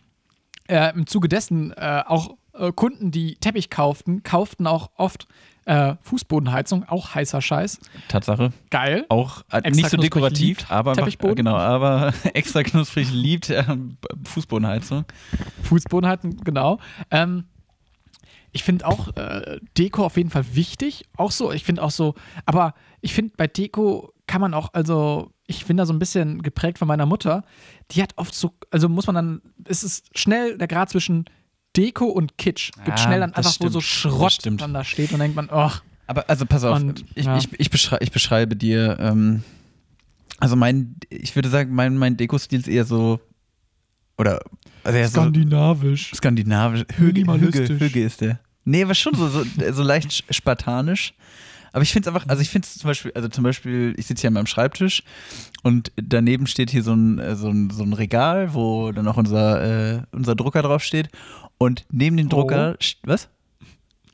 [SPEAKER 1] Äh, Im Zuge dessen äh, auch äh, Kunden, die Teppich kauften, kauften auch oft äh, Fußbodenheizung, auch heißer Scheiß.
[SPEAKER 2] Tatsache.
[SPEAKER 1] Geil.
[SPEAKER 2] Auch äh, nicht so dekorativ,
[SPEAKER 1] liebt
[SPEAKER 2] aber
[SPEAKER 1] Teppichboden.
[SPEAKER 2] genau, aber extra knusprig liebt äh, Fußbodenheizung.
[SPEAKER 1] Fußbodenheizung, genau. Ähm, ich finde auch äh, Deko auf jeden Fall wichtig. Auch so, ich finde auch so, aber ich finde bei Deko kann man auch, also ich bin da so ein bisschen geprägt von meiner Mutter. Die hat oft so, also muss man dann, es ist schnell der Grad zwischen Deko und Kitsch. Gibt
[SPEAKER 2] Ah,
[SPEAKER 1] schnell dann einfach, wo so
[SPEAKER 2] stimmt. Das
[SPEAKER 1] Schrott dann da steht und denkt man, ach,
[SPEAKER 2] Aber also pass auf,
[SPEAKER 1] Und,
[SPEAKER 2] ich,
[SPEAKER 1] ja.
[SPEAKER 2] ich, ich, beschrei ich beschreibe dir, ähm, also mein, ich würde sagen, mein, mein Dekostil ist eher so, oder, also eher so
[SPEAKER 1] skandinavisch.
[SPEAKER 2] skandinavisch, Hüge,
[SPEAKER 1] Minimalistisch.
[SPEAKER 2] Hüge, Hüge ist der. Nee, aber schon so, so, so leicht sch- spartanisch. Aber ich finde es einfach, also ich finde es zum Beispiel, also zum Beispiel, ich sitze hier an meinem Schreibtisch und daneben steht hier so ein, äh, so ein, so ein Regal, wo dann auch unser, äh, unser Drucker draufsteht. Und neben dem
[SPEAKER 1] Oh.
[SPEAKER 2] Drucker, st- was?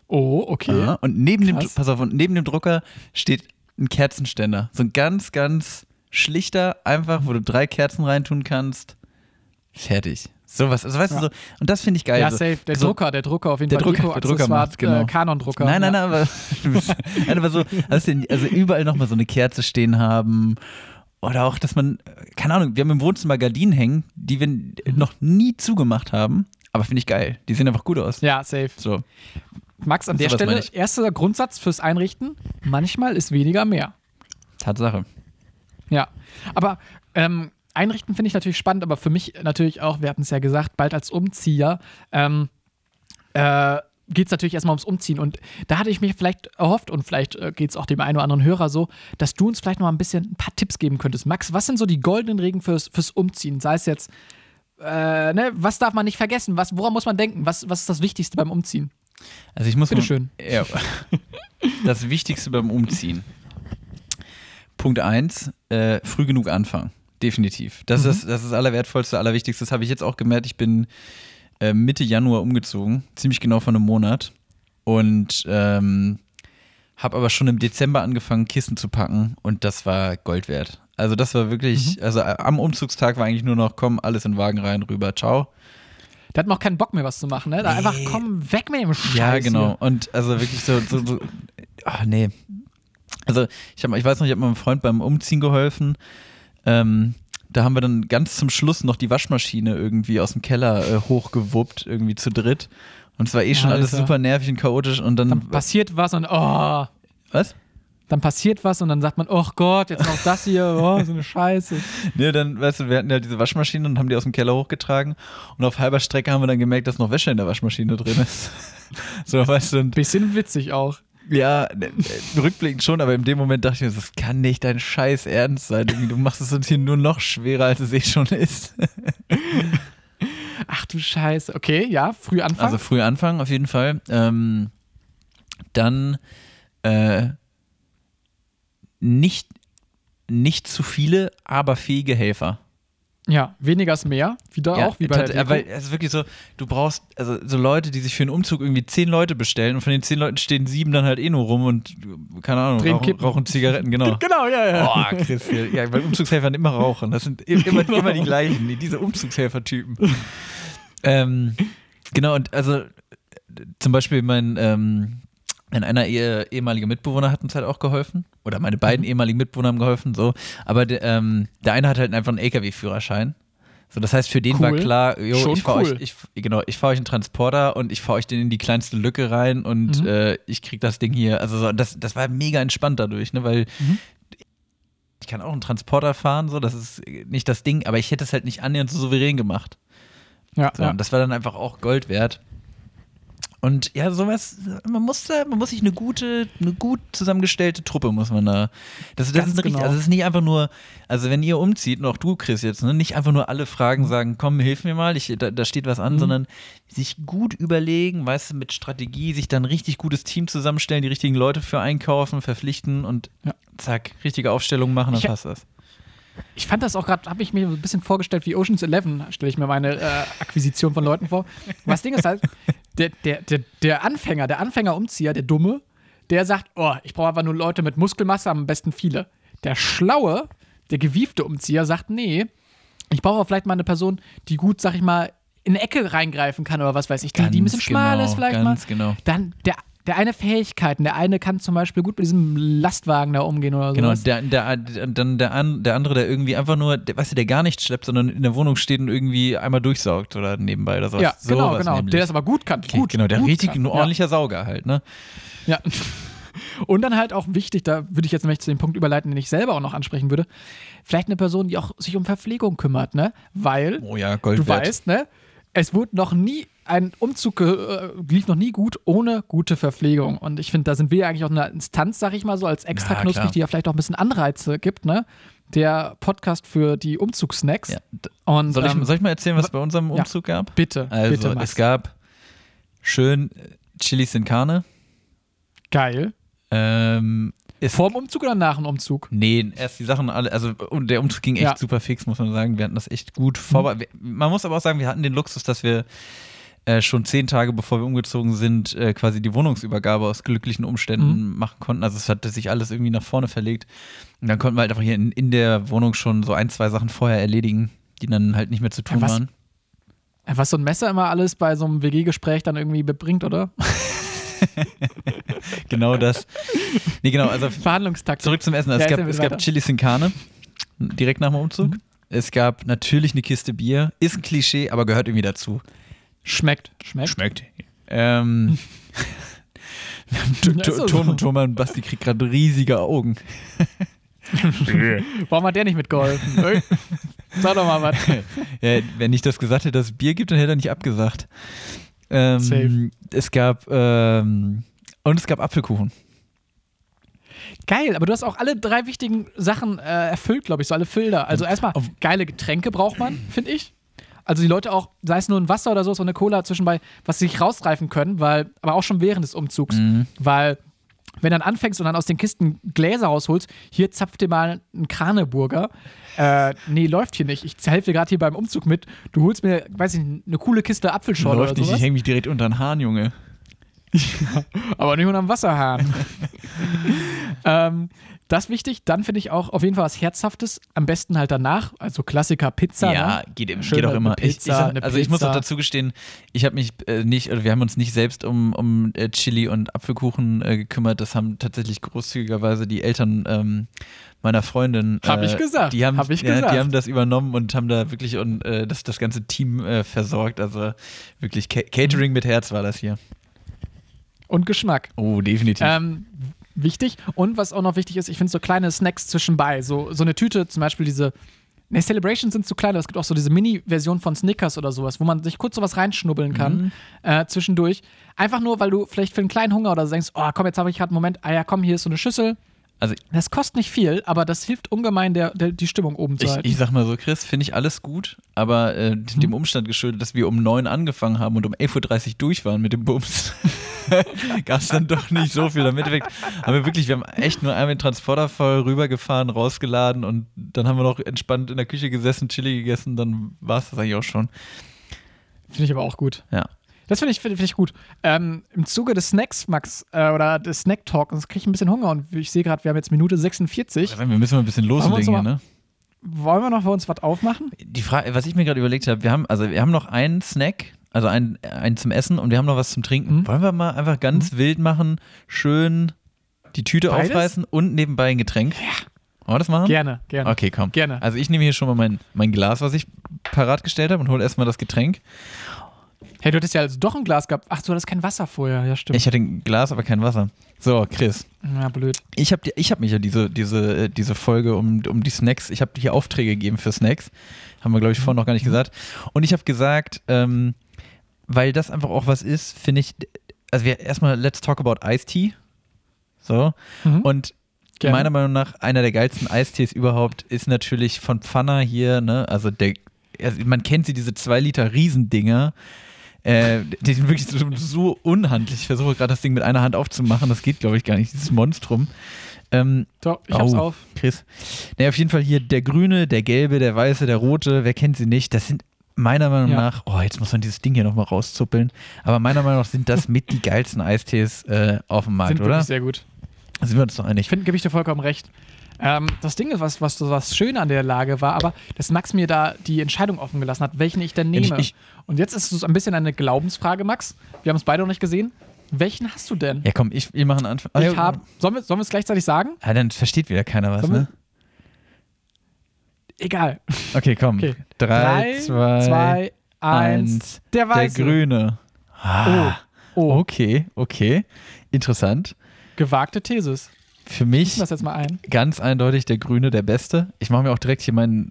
[SPEAKER 1] Oh, okay.
[SPEAKER 2] Ja, und neben dem,
[SPEAKER 1] Krass.
[SPEAKER 2] pass auf, und neben dem Drucker steht ein Kerzenständer. So ein ganz, ganz schlichter, einfach, wo du drei Kerzen reintun kannst. Fertig. Sowas. Also weißt
[SPEAKER 1] Ja.
[SPEAKER 2] du so, und das finde ich geil.
[SPEAKER 1] Ja,
[SPEAKER 2] so,
[SPEAKER 1] safe. Der
[SPEAKER 2] so,
[SPEAKER 1] Drucker, der Drucker auf jeden
[SPEAKER 2] Der
[SPEAKER 1] Fall.
[SPEAKER 2] Drucker- der Drucker macht's, genau.
[SPEAKER 1] Äh, Canon-Drucker.
[SPEAKER 2] Nein, nein,
[SPEAKER 1] ja.
[SPEAKER 2] nein, aber, nein, aber so, also, also überall nochmal so eine Kerze stehen haben. Oder auch, dass man, keine Ahnung, wir haben im Wohnzimmer Gardinen hängen, die wir
[SPEAKER 1] Mhm.
[SPEAKER 2] noch nie zugemacht haben. Aber finde ich geil. Die sehen einfach gut aus.
[SPEAKER 1] Ja, safe.
[SPEAKER 2] So.
[SPEAKER 1] Max, an der
[SPEAKER 2] Sowas meine
[SPEAKER 1] Stelle, erster Grundsatz fürs Einrichten: manchmal ist weniger mehr.
[SPEAKER 2] Tatsache.
[SPEAKER 1] Ja. Aber ähm, Einrichten finde ich natürlich spannend, aber für mich natürlich auch, wir hatten es ja gesagt, bald als Umzieher, ähm, äh, geht es natürlich erstmal ums Umziehen. Und da hatte ich mir vielleicht erhofft, und vielleicht äh, geht es auch dem einen oder anderen Hörer so, dass du uns vielleicht noch mal ein bisschen ein paar Tipps geben könntest. Max, was sind so die goldenen Regeln fürs, fürs Umziehen? Sei es jetzt, äh, ne, was darf man nicht vergessen? Was, woran muss man denken? Was, was ist das Wichtigste beim Umziehen?
[SPEAKER 2] Also ich muss mal-
[SPEAKER 1] Bitteschön.
[SPEAKER 2] Ja. Das Wichtigste beim Umziehen. Punkt eins: äh, früh genug anfangen. Definitiv. Das, ist, das ist das Allerwertvollste, Allerwichtigste. Das habe ich jetzt auch gemerkt. Ich bin äh, Mitte Januar umgezogen, ziemlich genau vor einem Monat. Und ähm, habe aber schon im Dezember angefangen, Kisten zu packen. Und das war Gold wert. Also das war wirklich, also äh, am Umzugstag war eigentlich nur noch, komm, alles in den Wagen rein, rüber, ciao.
[SPEAKER 1] Da hat man auch keinen Bock mehr, was zu machen, ne? Da einfach, komm, weg mit dem Scheiß.
[SPEAKER 2] Ja, genau.
[SPEAKER 1] Hier.
[SPEAKER 2] Und also wirklich so, so, so ach nee. Also ich, hab, ich weiß noch, ich habe meinem Freund beim Umziehen geholfen. Ähm, da haben wir dann ganz zum Schluss noch die Waschmaschine irgendwie aus dem Keller äh, hochgewuppt, irgendwie zu dritt. Und es war eh schon alles
[SPEAKER 1] Alter.
[SPEAKER 2] super nervig und chaotisch. Und dann,
[SPEAKER 1] Dann passiert was und oh,
[SPEAKER 2] was?
[SPEAKER 1] dann passiert was und dann sagt man, oh Gott, jetzt noch das hier, oh, so eine Scheiße.
[SPEAKER 2] Nee, dann, weißt du, wir hatten ja diese Waschmaschine und haben die aus dem Keller hochgetragen. Und auf halber Strecke haben wir dann gemerkt, dass noch Wäsche in der Waschmaschine drin ist. so, weißt du,
[SPEAKER 1] Bisschen witzig auch.
[SPEAKER 2] Ja, äh, äh, rückblickend schon, aber in dem Moment dachte ich mir, das kann nicht dein Scheiß Ernst sein. Du machst es uns hier nur noch schwerer, als es eh schon ist.
[SPEAKER 1] Ach du Scheiße. Okay, ja, früh anfangen.
[SPEAKER 2] Also früh anfangen auf jeden Fall. Ähm, dann äh, nicht, nicht zu viele, aber fähige Helfer.
[SPEAKER 1] Ja, weniger ist mehr. Wieder auch, wie bei der
[SPEAKER 2] ja, weil es ist wirklich so, du brauchst also so Leute, die sich für einen Umzug irgendwie zehn Leute bestellen und von den zehn Leuten stehen sieben dann halt eh nur rum und keine Ahnung,
[SPEAKER 1] Drehen
[SPEAKER 2] rauchen,
[SPEAKER 1] Kippen.
[SPEAKER 2] rauchen Zigaretten, genau.
[SPEAKER 1] Genau, ja, ja.
[SPEAKER 2] Boah, Chris, ja, bei Umzugshelfern immer rauchen. Das sind immer, immer die gleichen, die- diese Umzugshelfer-Typen. ähm, genau, und also äh, zum Beispiel mein, ähm, mein einer ehe, ehemaliger Mitbewohner hat uns halt auch geholfen. Oder meine beiden ehemaligen Mitbewohner haben geholfen, so. Aber der, ähm, der eine hat halt einfach einen LKW-Führerschein. So, das heißt, für den war
[SPEAKER 1] Cool.
[SPEAKER 2] klar, jo,
[SPEAKER 1] Schon
[SPEAKER 2] ich fahre
[SPEAKER 1] cool.
[SPEAKER 2] euch, ich, genau, ich fahr euch einen Transporter und ich fahre euch den in die kleinste Lücke rein und
[SPEAKER 1] Mhm.
[SPEAKER 2] äh, ich krieg das Ding hier. Also so, das, das war mega entspannt dadurch, ne? Weil
[SPEAKER 1] Mhm.
[SPEAKER 2] ich kann auch einen Transporter fahren, so, das ist nicht das Ding, aber ich hätte es halt nicht annähernd so souverän gemacht.
[SPEAKER 1] ja,
[SPEAKER 2] So,
[SPEAKER 1] ja.
[SPEAKER 2] Und das war dann einfach auch Gold wert. Und ja, sowas, man muss da, man muss sich eine gute, eine gut zusammengestellte Truppe muss man da. Das, das ist richtig,
[SPEAKER 1] genau.
[SPEAKER 2] also es ist nicht einfach nur, also wenn ihr umzieht, und auch du, Chris, jetzt, ne, nicht einfach nur alle Fragen sagen, komm, hilf mir mal, ich, da, da steht was an,
[SPEAKER 1] Mhm.
[SPEAKER 2] sondern sich gut überlegen, weißt du, mit Strategie, sich dann ein richtig gutes Team zusammenstellen, die richtigen Leute für einkaufen, verpflichten und
[SPEAKER 1] Ja.
[SPEAKER 2] zack, richtige Aufstellung machen, dann
[SPEAKER 1] Ich-
[SPEAKER 2] passt das.
[SPEAKER 1] Ich fand das auch gerade, habe ich mir ein bisschen vorgestellt wie Ocean's Eleven, stelle ich mir meine äh, Akquisition von Leuten vor. Was Ding ist halt, der, der, der, der Anfänger, der Anfängerumzieher, der Dumme, der sagt, oh, ich brauche aber nur Leute mit Muskelmasse, am besten viele. Der Schlaue, der gewiefte Umzieher sagt, nee, ich brauche vielleicht mal eine Person, die gut, sag ich mal, in eine Ecke reingreifen kann oder was weiß ich, die, die ein bisschen
[SPEAKER 2] Ganz
[SPEAKER 1] schmal
[SPEAKER 2] genau,
[SPEAKER 1] ist vielleicht mal.
[SPEAKER 2] ganz genau.
[SPEAKER 1] Dann der, der eine Fähigkeiten, der eine kann zum Beispiel gut mit diesem Lastwagen da umgehen oder
[SPEAKER 2] Genau,
[SPEAKER 1] sowas.
[SPEAKER 2] der, der, dann der, an, der andere, der irgendwie einfach nur, der, weißt du, der gar nichts schleppt, sondern in der Wohnung steht und irgendwie einmal durchsaugt oder nebenbei oder sowas.
[SPEAKER 1] ja, genau,
[SPEAKER 2] Sowas
[SPEAKER 1] genau.
[SPEAKER 2] nämlich.
[SPEAKER 1] Der das aber gut kann.
[SPEAKER 2] Okay,
[SPEAKER 1] gut,
[SPEAKER 2] genau, der
[SPEAKER 1] gut
[SPEAKER 2] richtig
[SPEAKER 1] kann.
[SPEAKER 2] ein ordentlicher Sauger halt, ne?
[SPEAKER 1] Ja. ja. Und dann halt auch wichtig, da würde ich jetzt nämlich zu dem Punkt überleiten, den ich selber auch noch ansprechen würde. Vielleicht eine Person, die auch sich um Verpflegung kümmert, ne? Weil
[SPEAKER 2] Oh ja,
[SPEAKER 1] du weißt, ne? Es wurde noch nie, ein Umzug äh, lief noch nie gut ohne gute Verpflegung. Und ich finde, da sind wir eigentlich auch eine Instanz, sag ich mal so, als extra
[SPEAKER 2] Ja,
[SPEAKER 1] knusprig,
[SPEAKER 2] klar.
[SPEAKER 1] die ja vielleicht auch ein bisschen Anreize gibt, ne? Der Podcast für die Umzugssnacks.
[SPEAKER 2] Ja.
[SPEAKER 1] Und,
[SPEAKER 2] Soll ich,
[SPEAKER 1] ähm,
[SPEAKER 2] soll ich mal erzählen, was
[SPEAKER 1] wa-
[SPEAKER 2] bei unserem
[SPEAKER 1] ja.
[SPEAKER 2] Umzug gab?
[SPEAKER 1] bitte,
[SPEAKER 2] Also,
[SPEAKER 1] bitte, Max.
[SPEAKER 2] es gab schön äh, Chilis in Carne.
[SPEAKER 1] Geil.
[SPEAKER 2] Ähm, es,
[SPEAKER 1] Vor dem Umzug oder nach dem Umzug?
[SPEAKER 2] nee, erst die Sachen alle, also und der Umzug ging echt
[SPEAKER 1] Ja.
[SPEAKER 2] super fix, muss man sagen. Wir hatten das echt gut vorbereitet. Man muss aber auch sagen, wir hatten den Luxus, dass wir äh, schon zehn Tage bevor wir umgezogen sind, äh, quasi die Wohnungsübergabe aus glücklichen Umständen machen konnten. Also es hatte sich alles irgendwie nach vorne verlegt. Und dann konnten wir halt einfach hier in, in der Wohnung schon so ein, zwei Sachen vorher erledigen, die dann halt nicht mehr zu tun
[SPEAKER 1] was-
[SPEAKER 2] waren.
[SPEAKER 1] Ja, Was so ein Messer immer alles bei so einem WG-Gespräch dann irgendwie bebringt, oder?
[SPEAKER 2] Genau das. Nee, genau, also
[SPEAKER 1] Verhandlungstaktik.
[SPEAKER 2] Zurück zum Essen. Also
[SPEAKER 1] Ja,
[SPEAKER 2] es gab, es gab
[SPEAKER 1] weiter.
[SPEAKER 2] Chilis in Carne, direkt nach dem Umzug.
[SPEAKER 1] Mhm.
[SPEAKER 2] Es gab natürlich eine Kiste Bier. Ist ein Klischee, aber gehört irgendwie dazu.
[SPEAKER 1] Schmeckt. Schmeckt.
[SPEAKER 2] Schmeckt. Ähm,
[SPEAKER 1] so.
[SPEAKER 2] Tom, Thomas und Basti kriegt gerade riesige Augen.
[SPEAKER 1] Warum hat der nicht mitgeholfen? Sag doch mal was.
[SPEAKER 2] Ja, wenn ich das gesagt hätte, dass es Bier gibt, dann hätte er nicht abgesagt. Ähm,
[SPEAKER 1] Safe.
[SPEAKER 2] Es gab ähm, und es gab Apfelkuchen.
[SPEAKER 1] Geil, aber du hast auch alle drei wichtigen Sachen äh, erfüllt, glaube ich, so alle Filter. Also erstmal,
[SPEAKER 2] Auf-
[SPEAKER 1] geile Getränke braucht man, finde ich. Also die Leute auch, sei es nur ein Wasser oder so, so eine Cola zwischenbei, was sie sich rausreifen können, weil, aber auch schon während des Umzugs.
[SPEAKER 2] Mhm.
[SPEAKER 1] Weil, wenn du dann anfängst und dann aus den Kisten Gläser rausholst, hier zapf dir mal einen Kraneburger. Äh, nee, läuft hier nicht. Ich helfe gerade hier beim Umzug mit. Du holst mir, weiß ich nicht, eine coole Kiste Apfelschorle
[SPEAKER 2] Läuft nicht,
[SPEAKER 1] sowas.
[SPEAKER 2] ich hänge mich direkt unter den Hahn, Junge.
[SPEAKER 1] Aber nicht unterm Wasserhahn. ähm, das wichtig. Dann finde ich auch auf jeden Fall was Herzhaftes. Am besten halt danach. Also Klassiker Pizza.
[SPEAKER 2] Ja,
[SPEAKER 1] ne?
[SPEAKER 2] geht, im-
[SPEAKER 1] Schön
[SPEAKER 2] geht auch immer.
[SPEAKER 1] eine
[SPEAKER 2] Ich, ich
[SPEAKER 1] Pizza,
[SPEAKER 2] sag, also ich muss auch
[SPEAKER 1] Pizza.
[SPEAKER 2] dazu gestehen, ich habe mich äh, nicht, oder wir haben uns nicht selbst um, um äh, Chili und Apfelkuchen äh, gekümmert. Das haben tatsächlich großzügigerweise die Eltern ähm, meiner Freundin. Äh,
[SPEAKER 1] Hab ich gesagt,
[SPEAKER 2] Die haben,
[SPEAKER 1] hab ich
[SPEAKER 2] ja,
[SPEAKER 1] gesagt.
[SPEAKER 2] Die haben das übernommen und haben da wirklich und, äh, das, das ganze Team äh, versorgt. Also wirklich Ca Catering mit Herz war das hier.
[SPEAKER 1] Und Geschmack.
[SPEAKER 2] Oh, definitiv.
[SPEAKER 1] Ähm, wichtig. Und was auch noch wichtig ist, ich finde so kleine Snacks zwischenbei. So, so eine Tüte, zum Beispiel diese. Ne, Celebrations sind zu klein, aber es gibt auch so diese Mini-Version von Snickers oder sowas, wo man sich kurz sowas reinschnubbeln kann
[SPEAKER 2] Mhm.
[SPEAKER 1] äh, zwischendurch. Einfach nur, weil du vielleicht für einen kleinen Hunger oder so denkst, oh komm, jetzt habe ich gerade einen Moment, ah ja, komm, hier ist so eine Schüssel.
[SPEAKER 2] Also
[SPEAKER 1] Das kostet nicht viel, aber das hilft ungemein, der, der, die Stimmung oben zu
[SPEAKER 2] Ich,
[SPEAKER 1] halten.
[SPEAKER 2] ich sag mal so, Chris, finde ich alles gut, aber äh,
[SPEAKER 1] Mhm.
[SPEAKER 2] dem Umstand geschuldet, dass wir um neun angefangen haben und um 11.30 Uhr durch waren mit dem Bums, gab es dann doch nicht so viel. Im Endeffekt haben wir wirklich, wir haben echt nur einmal den Transporter voll rübergefahren, rausgeladen und dann haben wir noch entspannt in der Küche gesessen, Chili gegessen, dann war es das eigentlich auch schon.
[SPEAKER 1] Finde ich aber auch gut.
[SPEAKER 2] Ja.
[SPEAKER 1] Das finde ich, find, find ich gut. Ähm, Im Zuge des Snacks, Max, äh, oder des Snack Talks, kriege ich ein bisschen Hunger und ich sehe gerade, wir haben jetzt Minute 46.
[SPEAKER 2] Wir müssen mal ein bisschen loslegen, hier, ne?
[SPEAKER 1] Wollen wir noch für uns was aufmachen?
[SPEAKER 2] Die Frage, was ich mir gerade überlegt habe, wir haben, also wir haben noch einen Snack, also einen, einen zum Essen und wir haben noch was zum Trinken.
[SPEAKER 1] Mhm.
[SPEAKER 2] Wollen wir mal einfach ganz wild machen, schön die Tüte
[SPEAKER 1] Beides?
[SPEAKER 2] aufreißen und nebenbei ein Getränk? Ja. Wollen wir das machen?
[SPEAKER 1] Gerne, gerne.
[SPEAKER 2] Okay, komm.
[SPEAKER 1] Gerne.
[SPEAKER 2] Also ich nehme hier schon mal mein, mein Glas, was ich parat gestellt habe und hole erstmal das Getränk.
[SPEAKER 1] Hey, du hattest ja also doch ein Glas gehabt. Ach, du hattest kein Wasser vorher. Ja, stimmt.
[SPEAKER 2] Ich hatte ein Glas, aber kein Wasser. So, Chris,
[SPEAKER 1] ja, blöd.
[SPEAKER 2] ich habe ich hab mich ja diese, diese, äh, diese Folge um, um die Snacks, ich habe hier Aufträge gegeben für Snacks. Haben wir, glaube ich, vorhin noch gar nicht gesagt. Und ich habe gesagt, ähm, weil das einfach auch was ist, finde ich, also wir erstmal, let's talk about Iced Tea. So.
[SPEAKER 1] Mhm.
[SPEAKER 2] Und
[SPEAKER 1] Gerne.
[SPEAKER 2] meiner Meinung nach, einer der geilsten Eistees überhaupt ist natürlich von Pfanner hier, ne? Also der, also man kennt sie, diese 2 Liter Riesendinger. Äh, die sind wirklich so, so unhandlich. Ich versuche gerade das Ding mit einer Hand aufzumachen. Das geht, glaube ich, gar nicht, dieses Monstrum. Ähm,
[SPEAKER 1] Doch, ich hab's
[SPEAKER 2] Oh.
[SPEAKER 1] auf.
[SPEAKER 2] Chris. Naja, auf jeden Fall hier der grüne, der gelbe, der weiße, der rote, wer kennt sie nicht? Das sind meiner Meinung
[SPEAKER 1] Ja.
[SPEAKER 2] nach, oh, jetzt muss man dieses Ding hier nochmal rauszuppeln, aber meiner Meinung nach sind das mit die geilsten Eistees äh, auf dem Markt,
[SPEAKER 1] Sind
[SPEAKER 2] oder?
[SPEAKER 1] sehr gut.
[SPEAKER 2] Sind wir uns doch einig?
[SPEAKER 1] Ich finde, gebe ich dir vollkommen recht. Ähm, das Ding ist, was, was so was Schöne an der Lage war, aber dass Max mir da die Entscheidung offen gelassen hat, welchen ich denn nehme.
[SPEAKER 2] Ich- ich-
[SPEAKER 1] Und jetzt ist es ein bisschen eine Glaubensfrage, Max. Wir haben es beide noch nicht gesehen. Welchen hast du denn?
[SPEAKER 2] Ja, komm, ich, wir machen Anfang.
[SPEAKER 1] ich habe. Sollen wir, sollen wir es gleichzeitig sagen?
[SPEAKER 2] Ah, dann versteht wieder keiner was, ne?
[SPEAKER 1] Egal.
[SPEAKER 2] Okay, komm.
[SPEAKER 1] Okay.
[SPEAKER 2] Drei, zwei,
[SPEAKER 1] zwei, eins.
[SPEAKER 2] eins.
[SPEAKER 1] Der
[SPEAKER 2] Der
[SPEAKER 1] Weiße.
[SPEAKER 2] grüne. Ah,
[SPEAKER 1] Oh,
[SPEAKER 2] okay, okay. Interessant.
[SPEAKER 1] gewagte Thesis.
[SPEAKER 2] Für mich
[SPEAKER 1] Ich das jetzt mal ein.
[SPEAKER 2] ganz eindeutig der grüne der beste. Ich mache mir auch direkt hier mein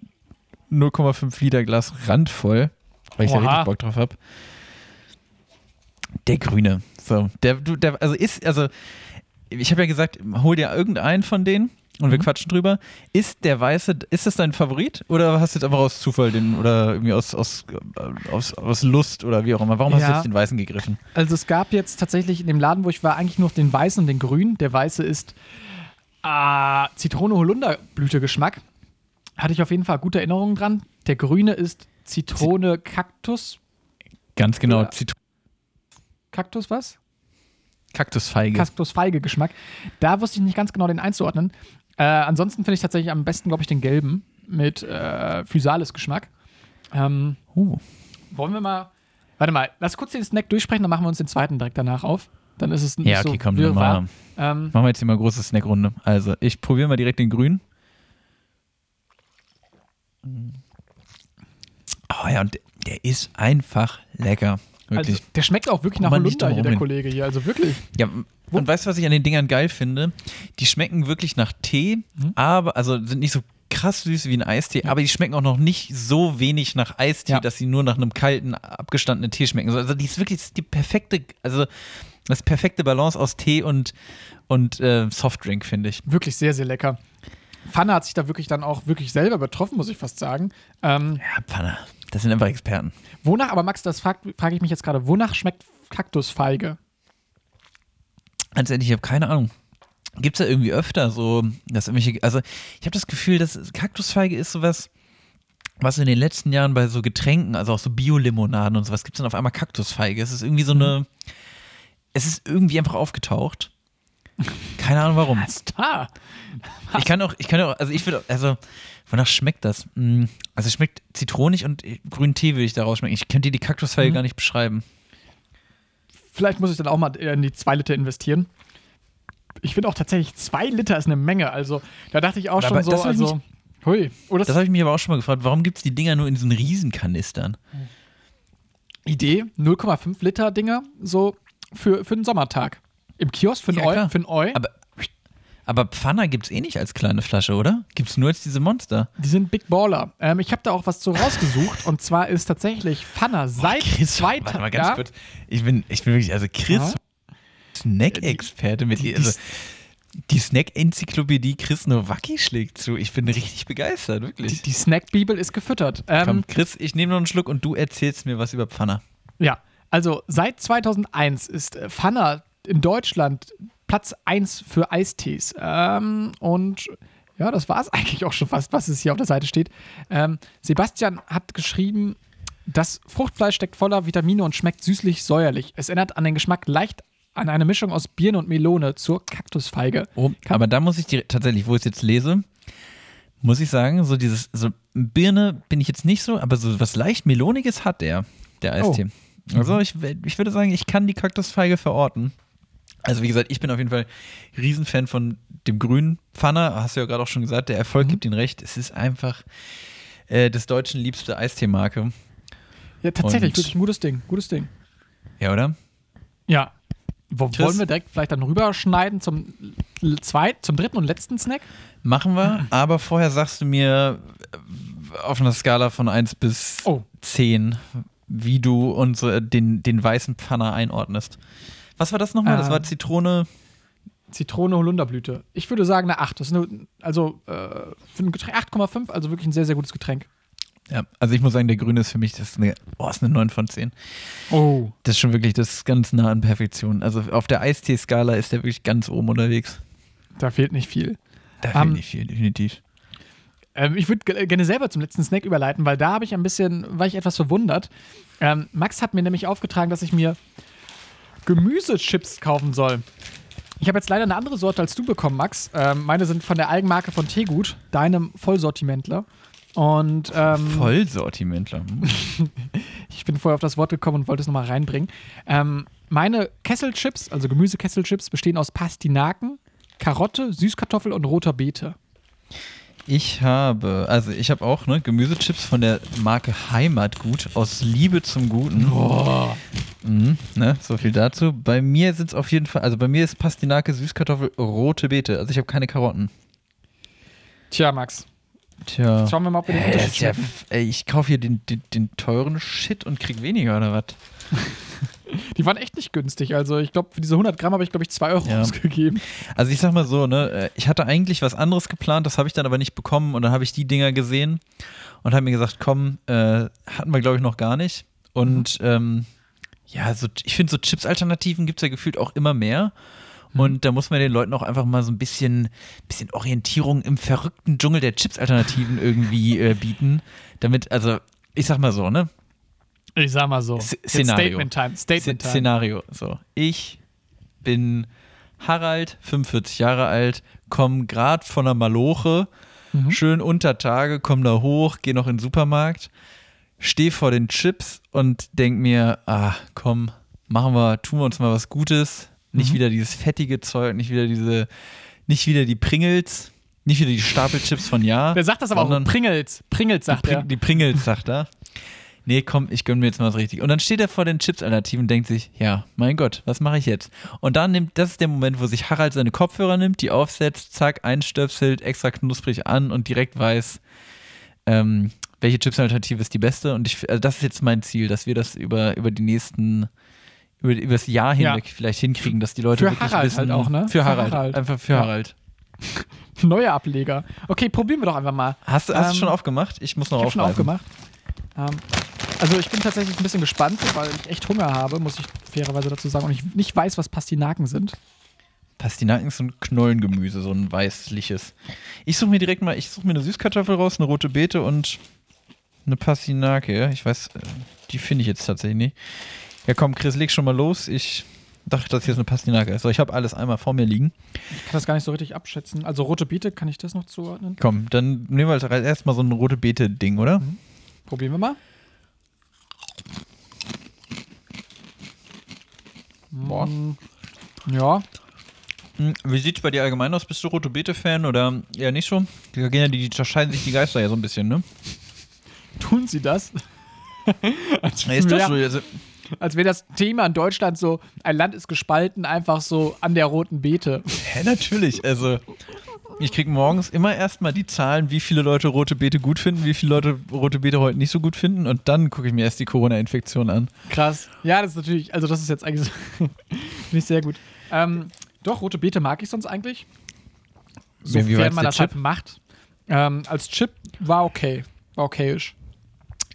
[SPEAKER 2] 0,5 Liter Glas randvoll. Weil ich da
[SPEAKER 1] Oha.
[SPEAKER 2] richtig Bock drauf habe. Der Grüne. So, der, der, also ist, also, ich habe ja gesagt, hol dir irgendeinen von denen und wir
[SPEAKER 1] Mhm.
[SPEAKER 2] quatschen drüber. Ist der Weiße, ist das dein Favorit oder hast du jetzt einfach aus Zufall den oder irgendwie aus, aus, äh, aus, aus Lust oder wie auch immer? Warum hast du
[SPEAKER 1] Ja.
[SPEAKER 2] jetzt den Weißen gegriffen?
[SPEAKER 1] Also es gab jetzt tatsächlich in dem Laden, wo ich war, eigentlich nur noch den weißen und den grünen. Der weiße ist äh, Zitrone-Holunderblüte-Geschmack. Hatte ich auf jeden Fall gute Erinnerungen dran. Der grüne ist Zitrone-Kaktus.
[SPEAKER 2] Ganz genau,
[SPEAKER 1] Ja.
[SPEAKER 2] Zitron
[SPEAKER 1] Kaktus was?
[SPEAKER 2] Kaktusfeige.
[SPEAKER 1] Kaktusfeige-Geschmack. Da wusste ich nicht ganz genau den einzuordnen. Äh, ansonsten finde ich tatsächlich am besten, glaube ich, den gelben mit äh, Physalis-Geschmack. Ähm,
[SPEAKER 2] uh.
[SPEAKER 1] wollen wir mal. Warte mal, lass kurz den Snack durchsprechen, dann machen wir uns den zweiten direkt danach auf. Dann ist es nicht
[SPEAKER 2] Ja, okay,
[SPEAKER 1] so
[SPEAKER 2] komm,
[SPEAKER 1] wirrwarr.
[SPEAKER 2] mal,
[SPEAKER 1] Ähm,
[SPEAKER 2] machen wir jetzt hier mal große Snackrunde. Also, ich probiere mal direkt den grünen. Oh ja, und der- ist einfach lecker. Wirklich.
[SPEAKER 1] Also, der schmeckt auch wirklich nach
[SPEAKER 2] man nicht
[SPEAKER 1] Holunder hier, der. Kollege hier. Also wirklich.
[SPEAKER 2] Ja, und weißt du, was ich an den Dingern geil finde? Die schmecken wirklich nach Tee,
[SPEAKER 1] Mhm.
[SPEAKER 2] aber, also sind nicht so krass süß wie ein Eistee, aber die schmecken auch noch nicht so wenig nach Eistee,
[SPEAKER 1] Ja.
[SPEAKER 2] dass sie nur nach einem kalten, abgestandenen Tee schmecken. Also die ist wirklich die perfekte, also das perfekte Balance aus Tee und, und äh, Softdrink, finde ich.
[SPEAKER 1] Wirklich sehr, sehr lecker. Pfanne hat sich da wirklich dann auch wirklich selber betroffen, muss ich fast sagen. Ähm,
[SPEAKER 2] Ja, Pfanne. Das sind einfach Experten.
[SPEAKER 1] wonach, aber Max, das frage frag ich mich jetzt gerade, wonach schmeckt Kaktusfeige?
[SPEAKER 2] Ganz ehrlich, ich habe keine Ahnung. Gibt es da irgendwie öfter so, dass irgendwelche, also ich habe das Gefühl, dass Kaktusfeige ist sowas, was in den letzten Jahren bei so Getränken, also auch so Bio-Limonaden und sowas, gibt es dann auf einmal Kaktusfeige. Es ist irgendwie so eine, es ist irgendwie einfach aufgetaucht. Keine Ahnung warum.
[SPEAKER 1] Da?
[SPEAKER 2] Ich kann auch, ich kann auch, also ich würde, also wonach schmeckt das? Mm, Also es schmeckt zitronig und grünen Tee würde ich daraus schmecken. Ich könnte dir die Kaktusfeige
[SPEAKER 1] Mhm.
[SPEAKER 2] gar nicht beschreiben.
[SPEAKER 1] Vielleicht muss ich dann auch mal in die zwei Liter investieren. Ich finde auch tatsächlich, zwei Liter ist eine Menge. Also da dachte ich auch
[SPEAKER 2] Aber
[SPEAKER 1] schon so, also. Hui. Oh, das,
[SPEAKER 2] Das habe ich mich aber auch schon mal gefragt, warum gibt es die Dinger nur in diesen Riesenkanistern?
[SPEAKER 1] Idee, 0,5 Liter Dinger, so für, für einen Sommertag. Im Kiosk für einen
[SPEAKER 2] Ja,
[SPEAKER 1] Eu.
[SPEAKER 2] klar.
[SPEAKER 1] Für einen Eu.
[SPEAKER 2] Aber, aber Pfanner gibt es eh nicht als kleine Flasche, oder? Gibt es nur als diese Monster?
[SPEAKER 1] Die sind Big Baller. Ähm, ich habe da auch was zu rausgesucht. und zwar ist tatsächlich Pfanner seit zwei
[SPEAKER 2] warte mal ganz kurz. Ich bin, ich bin wirklich, also Chris,
[SPEAKER 1] Ja.
[SPEAKER 2] Snack-Experte mit
[SPEAKER 1] die-
[SPEAKER 2] ihr. Also, die Snack-Enzyklopädie Chris Nowacki schlägt zu. Ich bin richtig begeistert,
[SPEAKER 1] Die,
[SPEAKER 2] wirklich.
[SPEAKER 1] die Snack-Bibel ist gefüttert. Ähm,
[SPEAKER 2] Komm, Chris, ich nehme noch einen Schluck und du erzählst mir was über Pfanner.
[SPEAKER 1] Ja, also seit 2001 ist äh, Pfanner in Deutschland Platz 1 für Eistees. Ähm, und ja, das war es eigentlich auch schon fast, was es hier auf der Seite steht. Ähm, Sebastian hat geschrieben, das Fruchtfleisch steckt voller Vitamine und schmeckt süßlich-säuerlich. Es erinnert an den Geschmack leicht an eine Mischung aus Birne und Melone zur Kaktusfeige.
[SPEAKER 2] Oh, aber da muss ich dir tatsächlich, wo ich es jetzt lese, muss ich sagen, so dieses, so Birne bin ich jetzt nicht so, aber so was leicht Meloniges hat der, der Eistee. Also ich, ich würde sagen, ich kann die Kaktusfeige verorten. Also wie gesagt, ich bin auf jeden Fall Riesenfan von dem grünen Pfanner, hast du ja gerade auch schon gesagt, der Erfolg gibt ihnen recht. Es ist einfach äh, des Deutschen liebste Eistee-Marke.
[SPEAKER 1] Ja, tatsächlich,
[SPEAKER 2] Und-
[SPEAKER 1] wirklich ein gutes Ding. Gutes Ding.
[SPEAKER 2] Ja, oder?
[SPEAKER 1] Ja. Wo, wollen wir direkt vielleicht dann rüberschneiden zum, zweit, zum dritten und letzten Snack?
[SPEAKER 2] Machen wir, aber vorher sagst du mir äh, auf einer Skala von 1 bis
[SPEAKER 1] Oh.
[SPEAKER 2] 10, wie du unsere, den, den weißen Pfanner einordnest. Was war das nochmal? das
[SPEAKER 1] Ähm.
[SPEAKER 2] war Zitrone.
[SPEAKER 1] Zitrone, Holunderblüte. Ich würde sagen eine 8. Das ist eine, also äh, für ein Getränk 8,5, also wirklich ein sehr, sehr gutes Getränk.
[SPEAKER 2] Ja, also ich muss sagen, der grüne ist für mich, das ist eine, oh, ist eine 9 von 10.
[SPEAKER 1] Oh.
[SPEAKER 2] Das ist schon wirklich, das ist ganz nah an Perfektion. Also auf der Eistee-Skala ist der wirklich ganz oben unterwegs.
[SPEAKER 1] Da fehlt nicht viel.
[SPEAKER 2] Da fehlt
[SPEAKER 1] Ähm,
[SPEAKER 2] nicht viel, definitiv.
[SPEAKER 1] Ähm, ich würde ge- gerne selber zum letzten Snack überleiten, weil da habe ich ein bisschen, war ich etwas verwundert. Ähm, Max hat mir nämlich aufgetragen, dass ich mir Gemüsechips kaufen soll. Ich habe jetzt leider eine andere Sorte als du bekommen, Max. Ähm, meine sind von der Eigenmarke von Tegut, deinem Vollsortimentler. Und ähm,
[SPEAKER 2] Vollsortimentler. Hm.
[SPEAKER 1] ich bin vorher auf das Wort gekommen und wollte es nochmal reinbringen. Ähm, meine Kesselchips, also Gemüsekesselchips, bestehen aus Pastinaken, Karotte, Süßkartoffel und roter Beete.
[SPEAKER 2] Ich habe, also ich habe auch ne, Gemüsechips von der Marke Heimatgut aus Liebe zum Guten.
[SPEAKER 1] Boah.
[SPEAKER 2] Mhm, ne, so viel dazu. Bei mir sind es auf jeden Fall, also bei mir ist Pastinake, Süßkartoffel, rote Beete. Also ich habe keine Karotten.
[SPEAKER 1] Tja, Max.
[SPEAKER 2] Tja.
[SPEAKER 1] Schauen wir mal, ob wir den
[SPEAKER 2] Äh,
[SPEAKER 1] Unterschied
[SPEAKER 2] ist ja, ey, ich kaufe hier den, den, den teuren Shit und krieg weniger oder was?
[SPEAKER 1] Die waren echt nicht günstig. Also ich glaube, für diese 100 Gramm habe ich, glaube ich, 2 Euro
[SPEAKER 2] Ja.
[SPEAKER 1] ausgegeben.
[SPEAKER 2] Also ich sag mal so, ne, äh, ich hatte eigentlich was anderes geplant, das habe ich dann aber nicht bekommen und dann habe ich die Dinger gesehen und habe mir gesagt, komm, äh, hatten wir glaube ich noch gar nicht. Und ähm, ja, so, ich finde so Chips-Alternativen gibt es ja gefühlt auch immer mehr. Und da muss man den Leuten auch einfach mal so ein bisschen, bisschen Orientierung im verrückten Dschungel der Chips-Alternativen irgendwie äh, bieten. Damit, also, ich sag mal so, ne?
[SPEAKER 1] Ich sag mal so.
[SPEAKER 2] S-
[SPEAKER 1] Jetzt
[SPEAKER 2] Szenario.
[SPEAKER 1] Statement Time. Statement Time.
[SPEAKER 2] Szenario. So, ich bin Harald, 45 Jahre alt, komme gerade von der Maloche,
[SPEAKER 1] Mhm.
[SPEAKER 2] schön unter Tage, komme da hoch, gehe noch in den Supermarkt, stehe vor den Chips und denk mir, ah, komm, machen wir, tun wir uns mal was Gutes. Nicht
[SPEAKER 1] Mhm.
[SPEAKER 2] wieder dieses fettige Zeug, nicht wieder diese, nicht wieder die Pringles, nicht wieder die Stapelchips von Ja.
[SPEAKER 1] Wer sagt das aber auch? Pringles. Pringles sagt
[SPEAKER 2] die,
[SPEAKER 1] er.
[SPEAKER 2] Pring, die Pringles, sagt er. Nee, komm, ich gönn mir jetzt mal was richtig. Und dann steht er vor den Chips-Alternativen und denkt sich, ja, mein Gott, was mache ich jetzt? Und dann nimmt, das ist der Moment, wo sich Harald seine Kopfhörer nimmt, die aufsetzt, zack, einstöpselt, extra knusprig an und direkt weiß, ähm, welche Chips-Alternative ist die beste. Und ich, also das ist jetzt mein Ziel, dass wir das über, über die nächsten, über, über das Jahr
[SPEAKER 1] Ja.
[SPEAKER 2] hinweg vielleicht hinkriegen, dass die Leute
[SPEAKER 1] Für
[SPEAKER 2] wirklich
[SPEAKER 1] Harald
[SPEAKER 2] wissen,
[SPEAKER 1] halt auch, ne?
[SPEAKER 2] Für Harald,
[SPEAKER 1] Harald.
[SPEAKER 2] einfach für
[SPEAKER 1] Ja.
[SPEAKER 2] Harald.
[SPEAKER 1] Neue Ableger. Okay, probieren wir doch einfach mal.
[SPEAKER 2] Hast, du- hast du
[SPEAKER 1] Ähm,
[SPEAKER 2] schon aufgemacht? Ich muss noch
[SPEAKER 1] Ich habe schon aufgemacht. Ähm, also ich bin tatsächlich ein bisschen gespannt, weil ich echt Hunger habe, muss ich fairerweise dazu sagen. Und ich nicht weiß, was Pastinaken sind.
[SPEAKER 2] Pastinaken ist so ein Knollengemüse, so ein weißliches. Ich suche mir direkt mal, ich suche mir eine Süßkartoffel raus, eine rote Beete und eine Pastinake. Ich weiß, äh, die finde ich jetzt tatsächlich nicht. Ja komm, Chris, leg schon mal los. Ich dachte, das hier ist eine Pastinake. So, ich habe alles einmal vor mir liegen.
[SPEAKER 1] Ich kann das gar nicht so richtig abschätzen. Also rote Beete, kann ich das noch zuordnen?
[SPEAKER 2] Komm, dann nehmen wir halt erstmal so ein rote Beete-Ding, oder?
[SPEAKER 1] Mhm. Probieren wir mal.
[SPEAKER 2] Boah.
[SPEAKER 1] Mm, Ja,
[SPEAKER 2] Hm, Wie sieht's bei dir allgemein aus? Bist du rote Beete-Fan oder eher nicht so? Da gehen ja die, die scheiden sich die Geister ja so ein bisschen, ne?
[SPEAKER 1] tun sie das? als
[SPEAKER 2] ist das
[SPEAKER 1] wäre
[SPEAKER 2] so? Also,
[SPEAKER 1] als wär das Thema in Deutschland so, ein Land ist gespalten, einfach so an der roten Beete.
[SPEAKER 2] Hä, natürlich. Also, ich kriege morgens immer erstmal die Zahlen, wie viele Leute rote Beete gut finden, wie viele Leute rote Beete heute nicht so gut finden. Und dann gucke ich mir erst die Corona-Infektion an.
[SPEAKER 1] Krass. Ja, das ist natürlich, also das ist jetzt eigentlich ich sehr gut. Ähm, doch, rote Beete mag ich sonst eigentlich. Sofern man das halt macht. Ähm, als Chip war okay. War okayisch.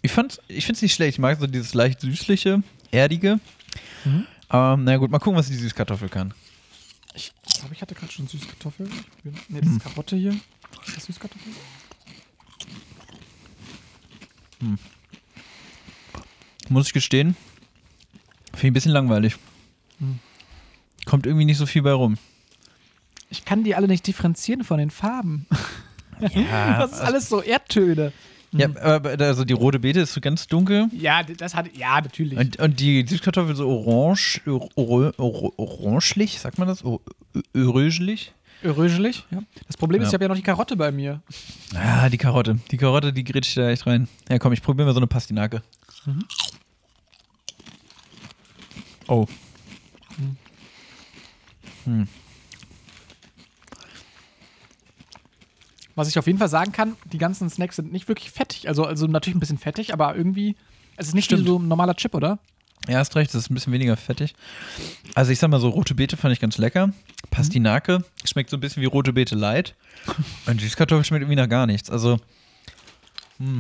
[SPEAKER 2] Ich, ich finde es nicht schlecht. Ich mag so dieses leicht süßliche, erdige.
[SPEAKER 1] Mhm.
[SPEAKER 2] Aber na gut, mal gucken, was die Süßkartoffel kann.
[SPEAKER 1] Ich glaube, ich hatte gerade schon Süßkartoffel. Ne,
[SPEAKER 2] Hm.
[SPEAKER 1] das ist Karotte hier. Ist das Süßkartoffel?
[SPEAKER 2] Muss ich gestehen. Finde ich ein bisschen langweilig.
[SPEAKER 1] Hm.
[SPEAKER 2] Kommt irgendwie nicht so viel bei rum.
[SPEAKER 1] Ich kann die alle nicht differenzieren von den Farben.
[SPEAKER 2] Ja,
[SPEAKER 1] Das ist alles so Erdtöne.
[SPEAKER 2] Ja aber also die rote Beete ist so ganz dunkel.
[SPEAKER 1] Ja, das hat, ja, natürlich.
[SPEAKER 2] Und, und die Süßkartoffel so orange, or, or, or, orangelich, sagt man das? O- ö- Orangelig?
[SPEAKER 1] Röselig, ja. Das Problem ist,
[SPEAKER 2] Ja.
[SPEAKER 1] ich habe ja noch die Karotte bei mir.
[SPEAKER 2] Ah, die Karotte. Die Karotte, die grätscht da echt rein. Ja, komm, ich probiere mal so eine Pastinake. Oh. Hm.
[SPEAKER 1] Was ich auf jeden Fall sagen kann, die ganzen Snacks sind nicht wirklich fettig. Also, also natürlich ein bisschen fettig, aber irgendwie, es ist nicht
[SPEAKER 2] Stimmt.
[SPEAKER 1] so ein normaler Chip, oder?
[SPEAKER 2] Ja, hast recht, das ist ein bisschen weniger fettig. Also ich sag mal so, rote Beete fand ich ganz lecker. Pastinake schmeckt so ein bisschen wie rote Beete light. Und Süßkartoffel schmeckt irgendwie nach gar nichts. Also,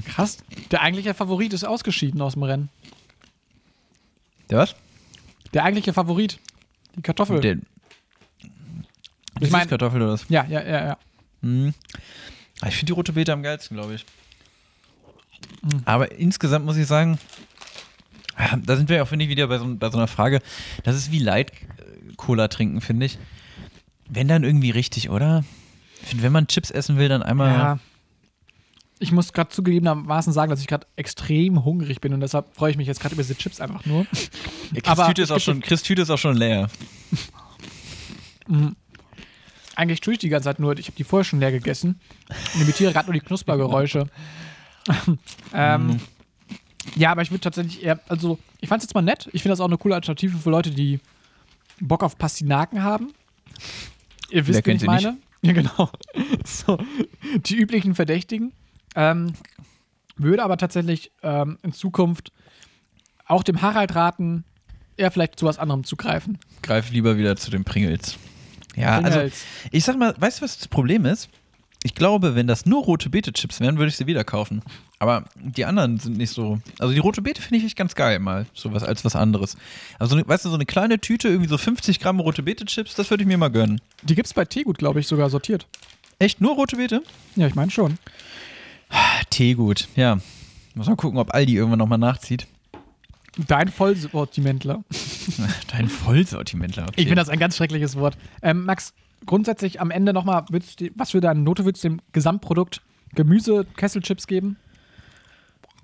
[SPEAKER 1] Krass. Der eigentliche Favorit ist ausgeschieden aus dem Rennen.
[SPEAKER 2] der was?
[SPEAKER 1] Der eigentliche Favorit. Die Kartoffel.
[SPEAKER 2] Der, die
[SPEAKER 1] Ich mein-
[SPEAKER 2] Süßkartoffel oder was?
[SPEAKER 1] ja, ja, ja, ja.
[SPEAKER 2] Mhm. Ah, Ich finde die rote Beete am geilsten, glaube ich.
[SPEAKER 1] Mhm.
[SPEAKER 2] Aber insgesamt muss ich sagen, da sind wir auch, finde ich, wieder bei so, bei so einer Frage. Das ist wie Light äh, Cola trinken, finde ich. Wenn dann irgendwie richtig, oder? Ich finde, wenn man Chips essen will, dann einmal.
[SPEAKER 1] ja. Ich muss gerade zugegebenermaßen sagen, dass ich gerade extrem hungrig bin und deshalb freue ich mich jetzt gerade über diese Chips einfach nur.
[SPEAKER 2] Ja, Chris, Tüte ist auch schon, Chris Tüte ist auch schon leer.
[SPEAKER 1] Eigentlich tue ich die ganze Zeit nur, ich habe die vorher schon leer gegessen und imitiere gerade nur die Knuspergeräusche. ähm, ja, aber ich würde tatsächlich eher, also ich fand es jetzt mal nett. Ich finde das auch eine coole Alternative für Leute, die Bock auf Pastinaken haben. Ihr wisst, wen ich
[SPEAKER 2] sie nicht?
[SPEAKER 1] meine. Ja, genau. So, die üblichen Verdächtigen. Ähm, würde aber tatsächlich ähm, in Zukunft auch dem Harald raten, eher vielleicht zu was anderem zu greifen.
[SPEAKER 2] Greif lieber wieder zu den Pringles. Ja, also
[SPEAKER 1] Pringles.
[SPEAKER 2] ich sag mal, weißt du, was das Problem ist? Ich glaube, wenn das nur rote Beete-Chips wären, würde ich sie wieder kaufen. Aber die anderen sind nicht so. Also die rote Beete finde ich echt ganz geil mal, sowas als was anderes. Also weißt du, so eine kleine Tüte, irgendwie so 50 Gramm rote Beete-Chips, das würde ich mir mal gönnen.
[SPEAKER 1] Die gibt's bei Teegut, glaube ich, sogar sortiert.
[SPEAKER 2] Echt nur rote Beete?
[SPEAKER 1] Ja, ich meine schon.
[SPEAKER 2] Teegut, ja. Muss mal gucken, ob Aldi irgendwann nochmal nachzieht.
[SPEAKER 1] Dein Vollsortimentler.
[SPEAKER 2] Dein Vollsortimentler. Okay.
[SPEAKER 1] Ich finde das ein ganz schreckliches Wort. Ähm, Max, grundsätzlich am Ende nochmal, was für deine Note würdest du dem Gesamtprodukt Gemüse, Kesselchips geben?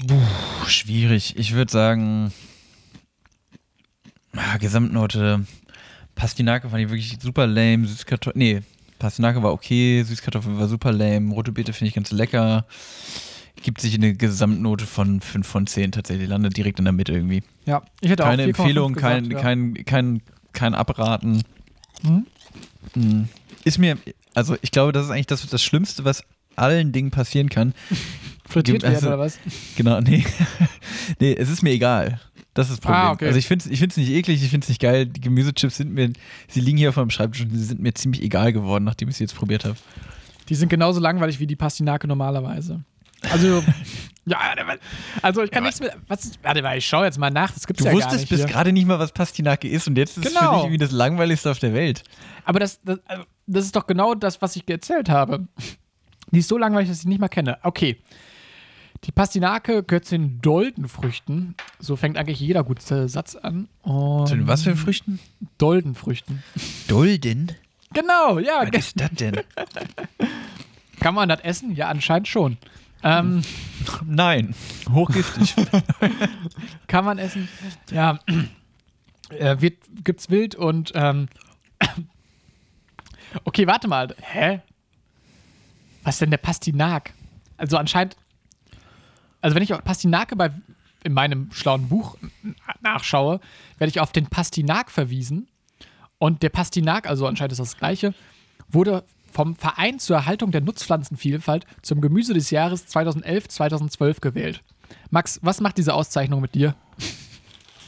[SPEAKER 2] Puh, schwierig. Ich würde sagen, ah, Gesamtnote. Pastinake fand ich wirklich super lame. Süßkartoffel. Nee, Pastinake war okay. Süßkartoffel war super lame. Rote Beete finde ich ganz lecker. Gibt sich eine Gesamtnote von 5 von 10 tatsächlich. Landet direkt in der Mitte irgendwie.
[SPEAKER 1] Ja, ich hätte
[SPEAKER 2] Keine
[SPEAKER 1] auch 4,5
[SPEAKER 2] Empfehlung,
[SPEAKER 1] gesagt,
[SPEAKER 2] kein,
[SPEAKER 1] ja.
[SPEAKER 2] kein, kein, kein Abraten.
[SPEAKER 1] Mhm.
[SPEAKER 2] Hm. Ist mir, also ich glaube, das ist eigentlich das, das Schlimmste, was allen Dingen passieren kann.
[SPEAKER 1] Frittiert werden
[SPEAKER 2] also-
[SPEAKER 1] oder was?
[SPEAKER 2] Genau, nee. nee, es ist mir egal. Das ist das Problem.
[SPEAKER 1] Ah, okay.
[SPEAKER 2] Also ich finde es ich find's nicht eklig, ich finde es nicht geil. Die Gemüsechips sind mir, sie liegen hier auf meinem Schreibtisch und sie sind mir ziemlich egal geworden, nachdem ich sie jetzt probiert habe.
[SPEAKER 1] Die sind genauso langweilig wie die Pastinake normalerweise. Also, ja, also ich kann
[SPEAKER 2] Ja,
[SPEAKER 1] nichts mit. Was warte mal, ich schaue jetzt mal nach. Das gibt's
[SPEAKER 2] Du
[SPEAKER 1] ja gar
[SPEAKER 2] wusstest
[SPEAKER 1] nicht
[SPEAKER 2] bis gerade nicht mal, was Pastinake ist und jetzt ist es für
[SPEAKER 1] Genau.
[SPEAKER 2] dich irgendwie das langweiligste auf der Welt.
[SPEAKER 1] Aber das, das, also, das ist doch genau das, was ich erzählt habe. Die ist so langweilig, dass ich die nicht mal kenne. Okay. Die Pastinake gehört zu den Doldenfrüchten. So fängt eigentlich jeder gute Satz an. Und
[SPEAKER 2] Zu den was für Früchten?
[SPEAKER 1] Doldenfrüchten.
[SPEAKER 2] Dulden?
[SPEAKER 1] Genau, ja.
[SPEAKER 2] Was ist das denn?
[SPEAKER 1] Kann man das essen? Ja, anscheinend schon. Ähm,
[SPEAKER 2] Nein, hochgiftig.
[SPEAKER 1] kann man essen? Ja. Äh, wird, gibt's wild und ähm, Okay, warte mal. Hä? Was ist denn der Pastinak? Also anscheinend. Also wenn ich auf Pastinake bei, in meinem schlauen Buch nachschaue, werde ich auf den Pastinak verwiesen. Und der Pastinak, also anscheinend ist das, das gleiche, wurde vom Verein zur Erhaltung der Nutzpflanzenvielfalt zum Gemüse des Jahres 2011-2012 gewählt. Max, was macht diese Auszeichnung mit dir?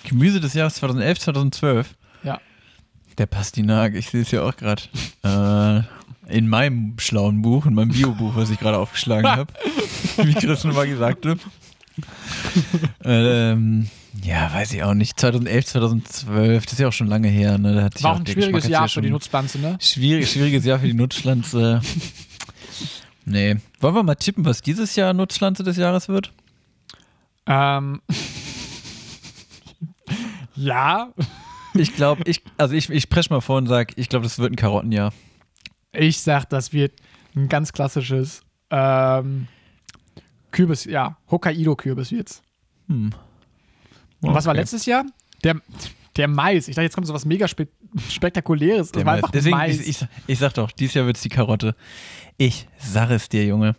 [SPEAKER 2] Gemüse des Jahres 2011, 2012.
[SPEAKER 1] Ja.
[SPEAKER 2] Der Pastinak, ich sehe es ja auch gerade. Äh, in meinem schlauen Buch, in meinem Bio-Buch, was ich gerade aufgeschlagen habe. Wie Chris schon mal gesagt hat. ähm, ja, weiß ich auch nicht. 2011, 2012, das ist ja auch schon lange her. Ne? Da hat sich
[SPEAKER 1] War auch ein schwieriges
[SPEAKER 2] Geschmack
[SPEAKER 1] Jahr für die Nutzpflanze, ne?
[SPEAKER 2] Schwierig, schwieriges Jahr für die Nutzpflanze. nee. Wollen wir mal tippen, was dieses Jahr Nutzpflanze des Jahres wird?
[SPEAKER 1] Ähm. ja,
[SPEAKER 2] Ich glaube, ich, also ich, ich presche mal vor und sage, ich glaube, das wird ein Karottenjahr.
[SPEAKER 1] ich sag, das wird ein ganz klassisches ähm, Kürbis, ja, Hokkaido-Kürbis wird's.
[SPEAKER 2] Hm.
[SPEAKER 1] Und was war letztes Jahr? Der, der Mais. Ich dachte, jetzt kommt so was mega spe spektakuläres.
[SPEAKER 2] Der
[SPEAKER 1] war
[SPEAKER 2] Mais.
[SPEAKER 1] einfach
[SPEAKER 2] Deswegen,
[SPEAKER 1] Mais.
[SPEAKER 2] Ich, ich, ich sag doch, dieses Jahr wird es die Karotte. Ich sag es dir, Junge.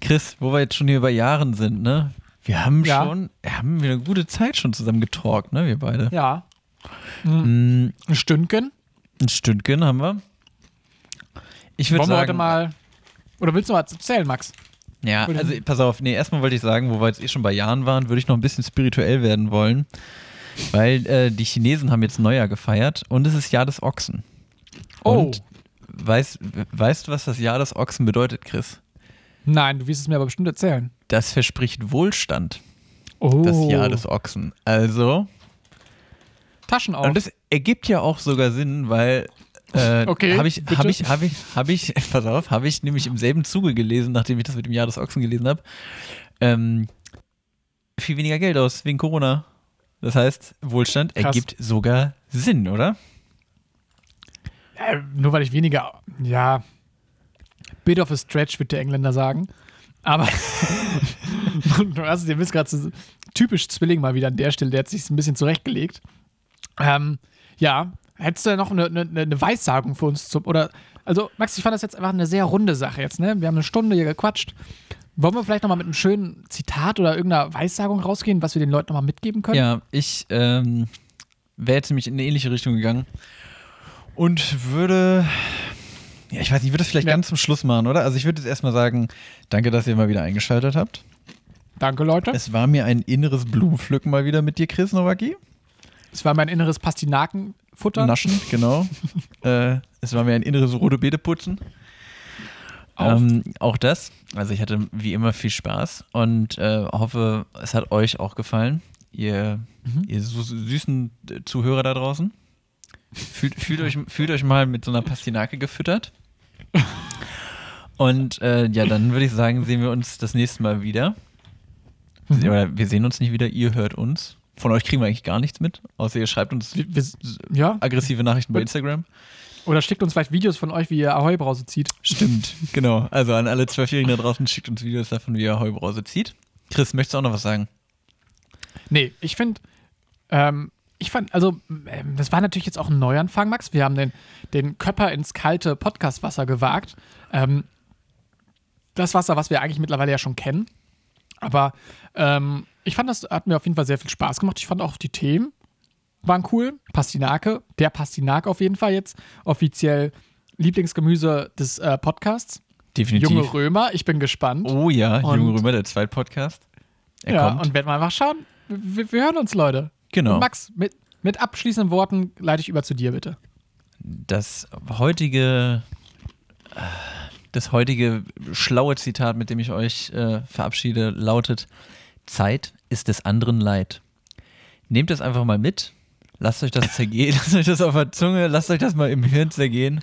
[SPEAKER 2] Chris, wo wir jetzt schon hier über Jahren sind, ne? Wir haben
[SPEAKER 1] Ja.
[SPEAKER 2] schon, wir haben eine gute Zeit schon zusammen getalkt, ne? Wir beide.
[SPEAKER 1] ja.
[SPEAKER 2] Mm,
[SPEAKER 1] Ein Stündchen.
[SPEAKER 2] ein Stündchen haben wir. Ich würde
[SPEAKER 1] Wollen wir
[SPEAKER 2] sagen,
[SPEAKER 1] heute mal. Oder willst du mal erzählen, Max?
[SPEAKER 2] Ja, also pass auf, nee, erstmal wollte ich sagen, wo wir jetzt eh schon bei Jahren waren, würde ich noch ein bisschen spirituell werden wollen. Weil äh, die Chinesen haben jetzt Neujahr gefeiert und es ist Jahr des Ochsen.
[SPEAKER 1] Oh.
[SPEAKER 2] Und weißt, weißt du, was das Jahr des Ochsen bedeutet, Chris?
[SPEAKER 1] Nein, du wirst es mir aber bestimmt erzählen.
[SPEAKER 2] Das verspricht Wohlstand,
[SPEAKER 1] Oh.
[SPEAKER 2] das Jahr des Ochsen. Also,
[SPEAKER 1] Taschen auf.
[SPEAKER 2] und das ergibt ja auch sogar Sinn, weil äh,
[SPEAKER 1] Okay,
[SPEAKER 2] habe ich, habe ich, habe ich, habe ich, pass auf, habe ich nämlich im selben Zuge gelesen, nachdem ich das mit dem Jahr des Ochsen gelesen habe, ähm, viel weniger Geld aus wegen Corona. Das heißt, Wohlstand
[SPEAKER 1] Krass.
[SPEAKER 2] ergibt sogar Sinn, oder?
[SPEAKER 1] Äh, nur weil ich weniger, ja, bit of a stretch, wird der Engländer sagen. Aber du hast, ihr bist gerade so typisch Zwilling mal wieder an der Stelle, der hat sich ein bisschen zurechtgelegt. Ähm, ja, hättest du noch eine, eine, eine Weissagung für uns zum, oder, also Max, ich fand das jetzt einfach eine sehr runde Sache jetzt, ne? Wir haben eine Stunde hier gequatscht. Wollen wir vielleicht nochmal mit einem schönen Zitat oder irgendeiner Weissagung rausgehen, was wir den Leuten nochmal mitgeben können?
[SPEAKER 2] Ja, ich ähm, wäre jetzt nämlich in eine ähnliche Richtung gegangen und würde, Ja, ich weiß, ich würde das vielleicht
[SPEAKER 1] Ja.
[SPEAKER 2] ganz zum Schluss machen, oder? Also ich würde jetzt erstmal sagen, danke, dass ihr mal wieder eingeschaltet habt.
[SPEAKER 1] Danke, Leute.
[SPEAKER 2] Es war mir ein inneres Blumenpflücken mal wieder mit dir, Chris Nowacki.
[SPEAKER 1] Es war mein inneres Pastinakenfutter.
[SPEAKER 2] Naschen, genau. äh, es war mir ein inneres rote Beete putzen.
[SPEAKER 1] Auch.
[SPEAKER 2] Ähm, auch das. Also ich hatte wie immer viel Spaß und äh, hoffe, es hat euch auch gefallen. Ihr,
[SPEAKER 1] Mhm.
[SPEAKER 2] ihr so süßen Zuhörer da draußen. Fühlt, fühlt, euch, fühlt euch mal mit so einer Pastinake gefüttert. Und äh, ja, dann würde ich sagen, sehen wir uns das nächste Mal wieder.
[SPEAKER 1] Mhm.
[SPEAKER 2] Oder wir sehen uns nicht wieder, ihr hört uns. Von euch kriegen wir eigentlich gar nichts mit, außer ihr schreibt uns
[SPEAKER 1] ja,
[SPEAKER 2] aggressive Nachrichten bei Instagram.
[SPEAKER 1] oder schickt uns vielleicht Videos von euch, wie ihr Ahoi-Brause zieht.
[SPEAKER 2] Stimmt, genau. Also an alle Zwölfjährigen da draußen schickt uns Videos davon, wie ihr Heubrause zieht. Chris, möchtest du auch noch was sagen?
[SPEAKER 1] Nee, ich finde, ähm, ich fand, also, ähm, das war natürlich jetzt auch ein Neuanfang, Max. Wir haben den, den Köpper ins kalte Podcastwasser gewagt. Ähm, das Wasser, was wir eigentlich mittlerweile ja schon kennen. Aber ähm, ich fand, das hat mir auf jeden Fall sehr viel Spaß gemacht. Ich fand auch die Themen waren cool. Pastinake, der Pastinak auf jeden Fall jetzt. Offiziell Lieblingsgemüse des äh, Podcasts.
[SPEAKER 2] Definitiv.
[SPEAKER 1] Junge Römer, ich bin gespannt.
[SPEAKER 2] oh ja,
[SPEAKER 1] Und-
[SPEAKER 2] Junge Römer, der Zweitpodcast. Er
[SPEAKER 1] ja,
[SPEAKER 2] kommt.
[SPEAKER 1] und werden wir einfach schauen. Wir, wir hören uns, Leute.
[SPEAKER 2] Genau.
[SPEAKER 1] Und Max, mit, mit abschließenden Worten leite ich über zu dir, bitte.
[SPEAKER 2] das heutige, das heutige schlaue Zitat, mit dem ich euch äh, verabschiede, lautet: Zeit ist des anderen Leid. Nehmt das einfach mal mit. Lasst euch das zergehen, lasst euch das auf der Zunge, lasst euch das mal im Hirn zergehen.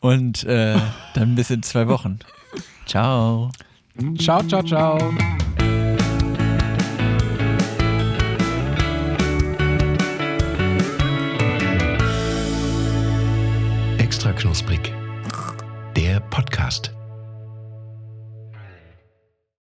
[SPEAKER 2] Und äh, dann bis in zwei Wochen. Ciao.
[SPEAKER 1] Ciao, ciao, ciao.
[SPEAKER 3] Extra knusprig. Der Podcast.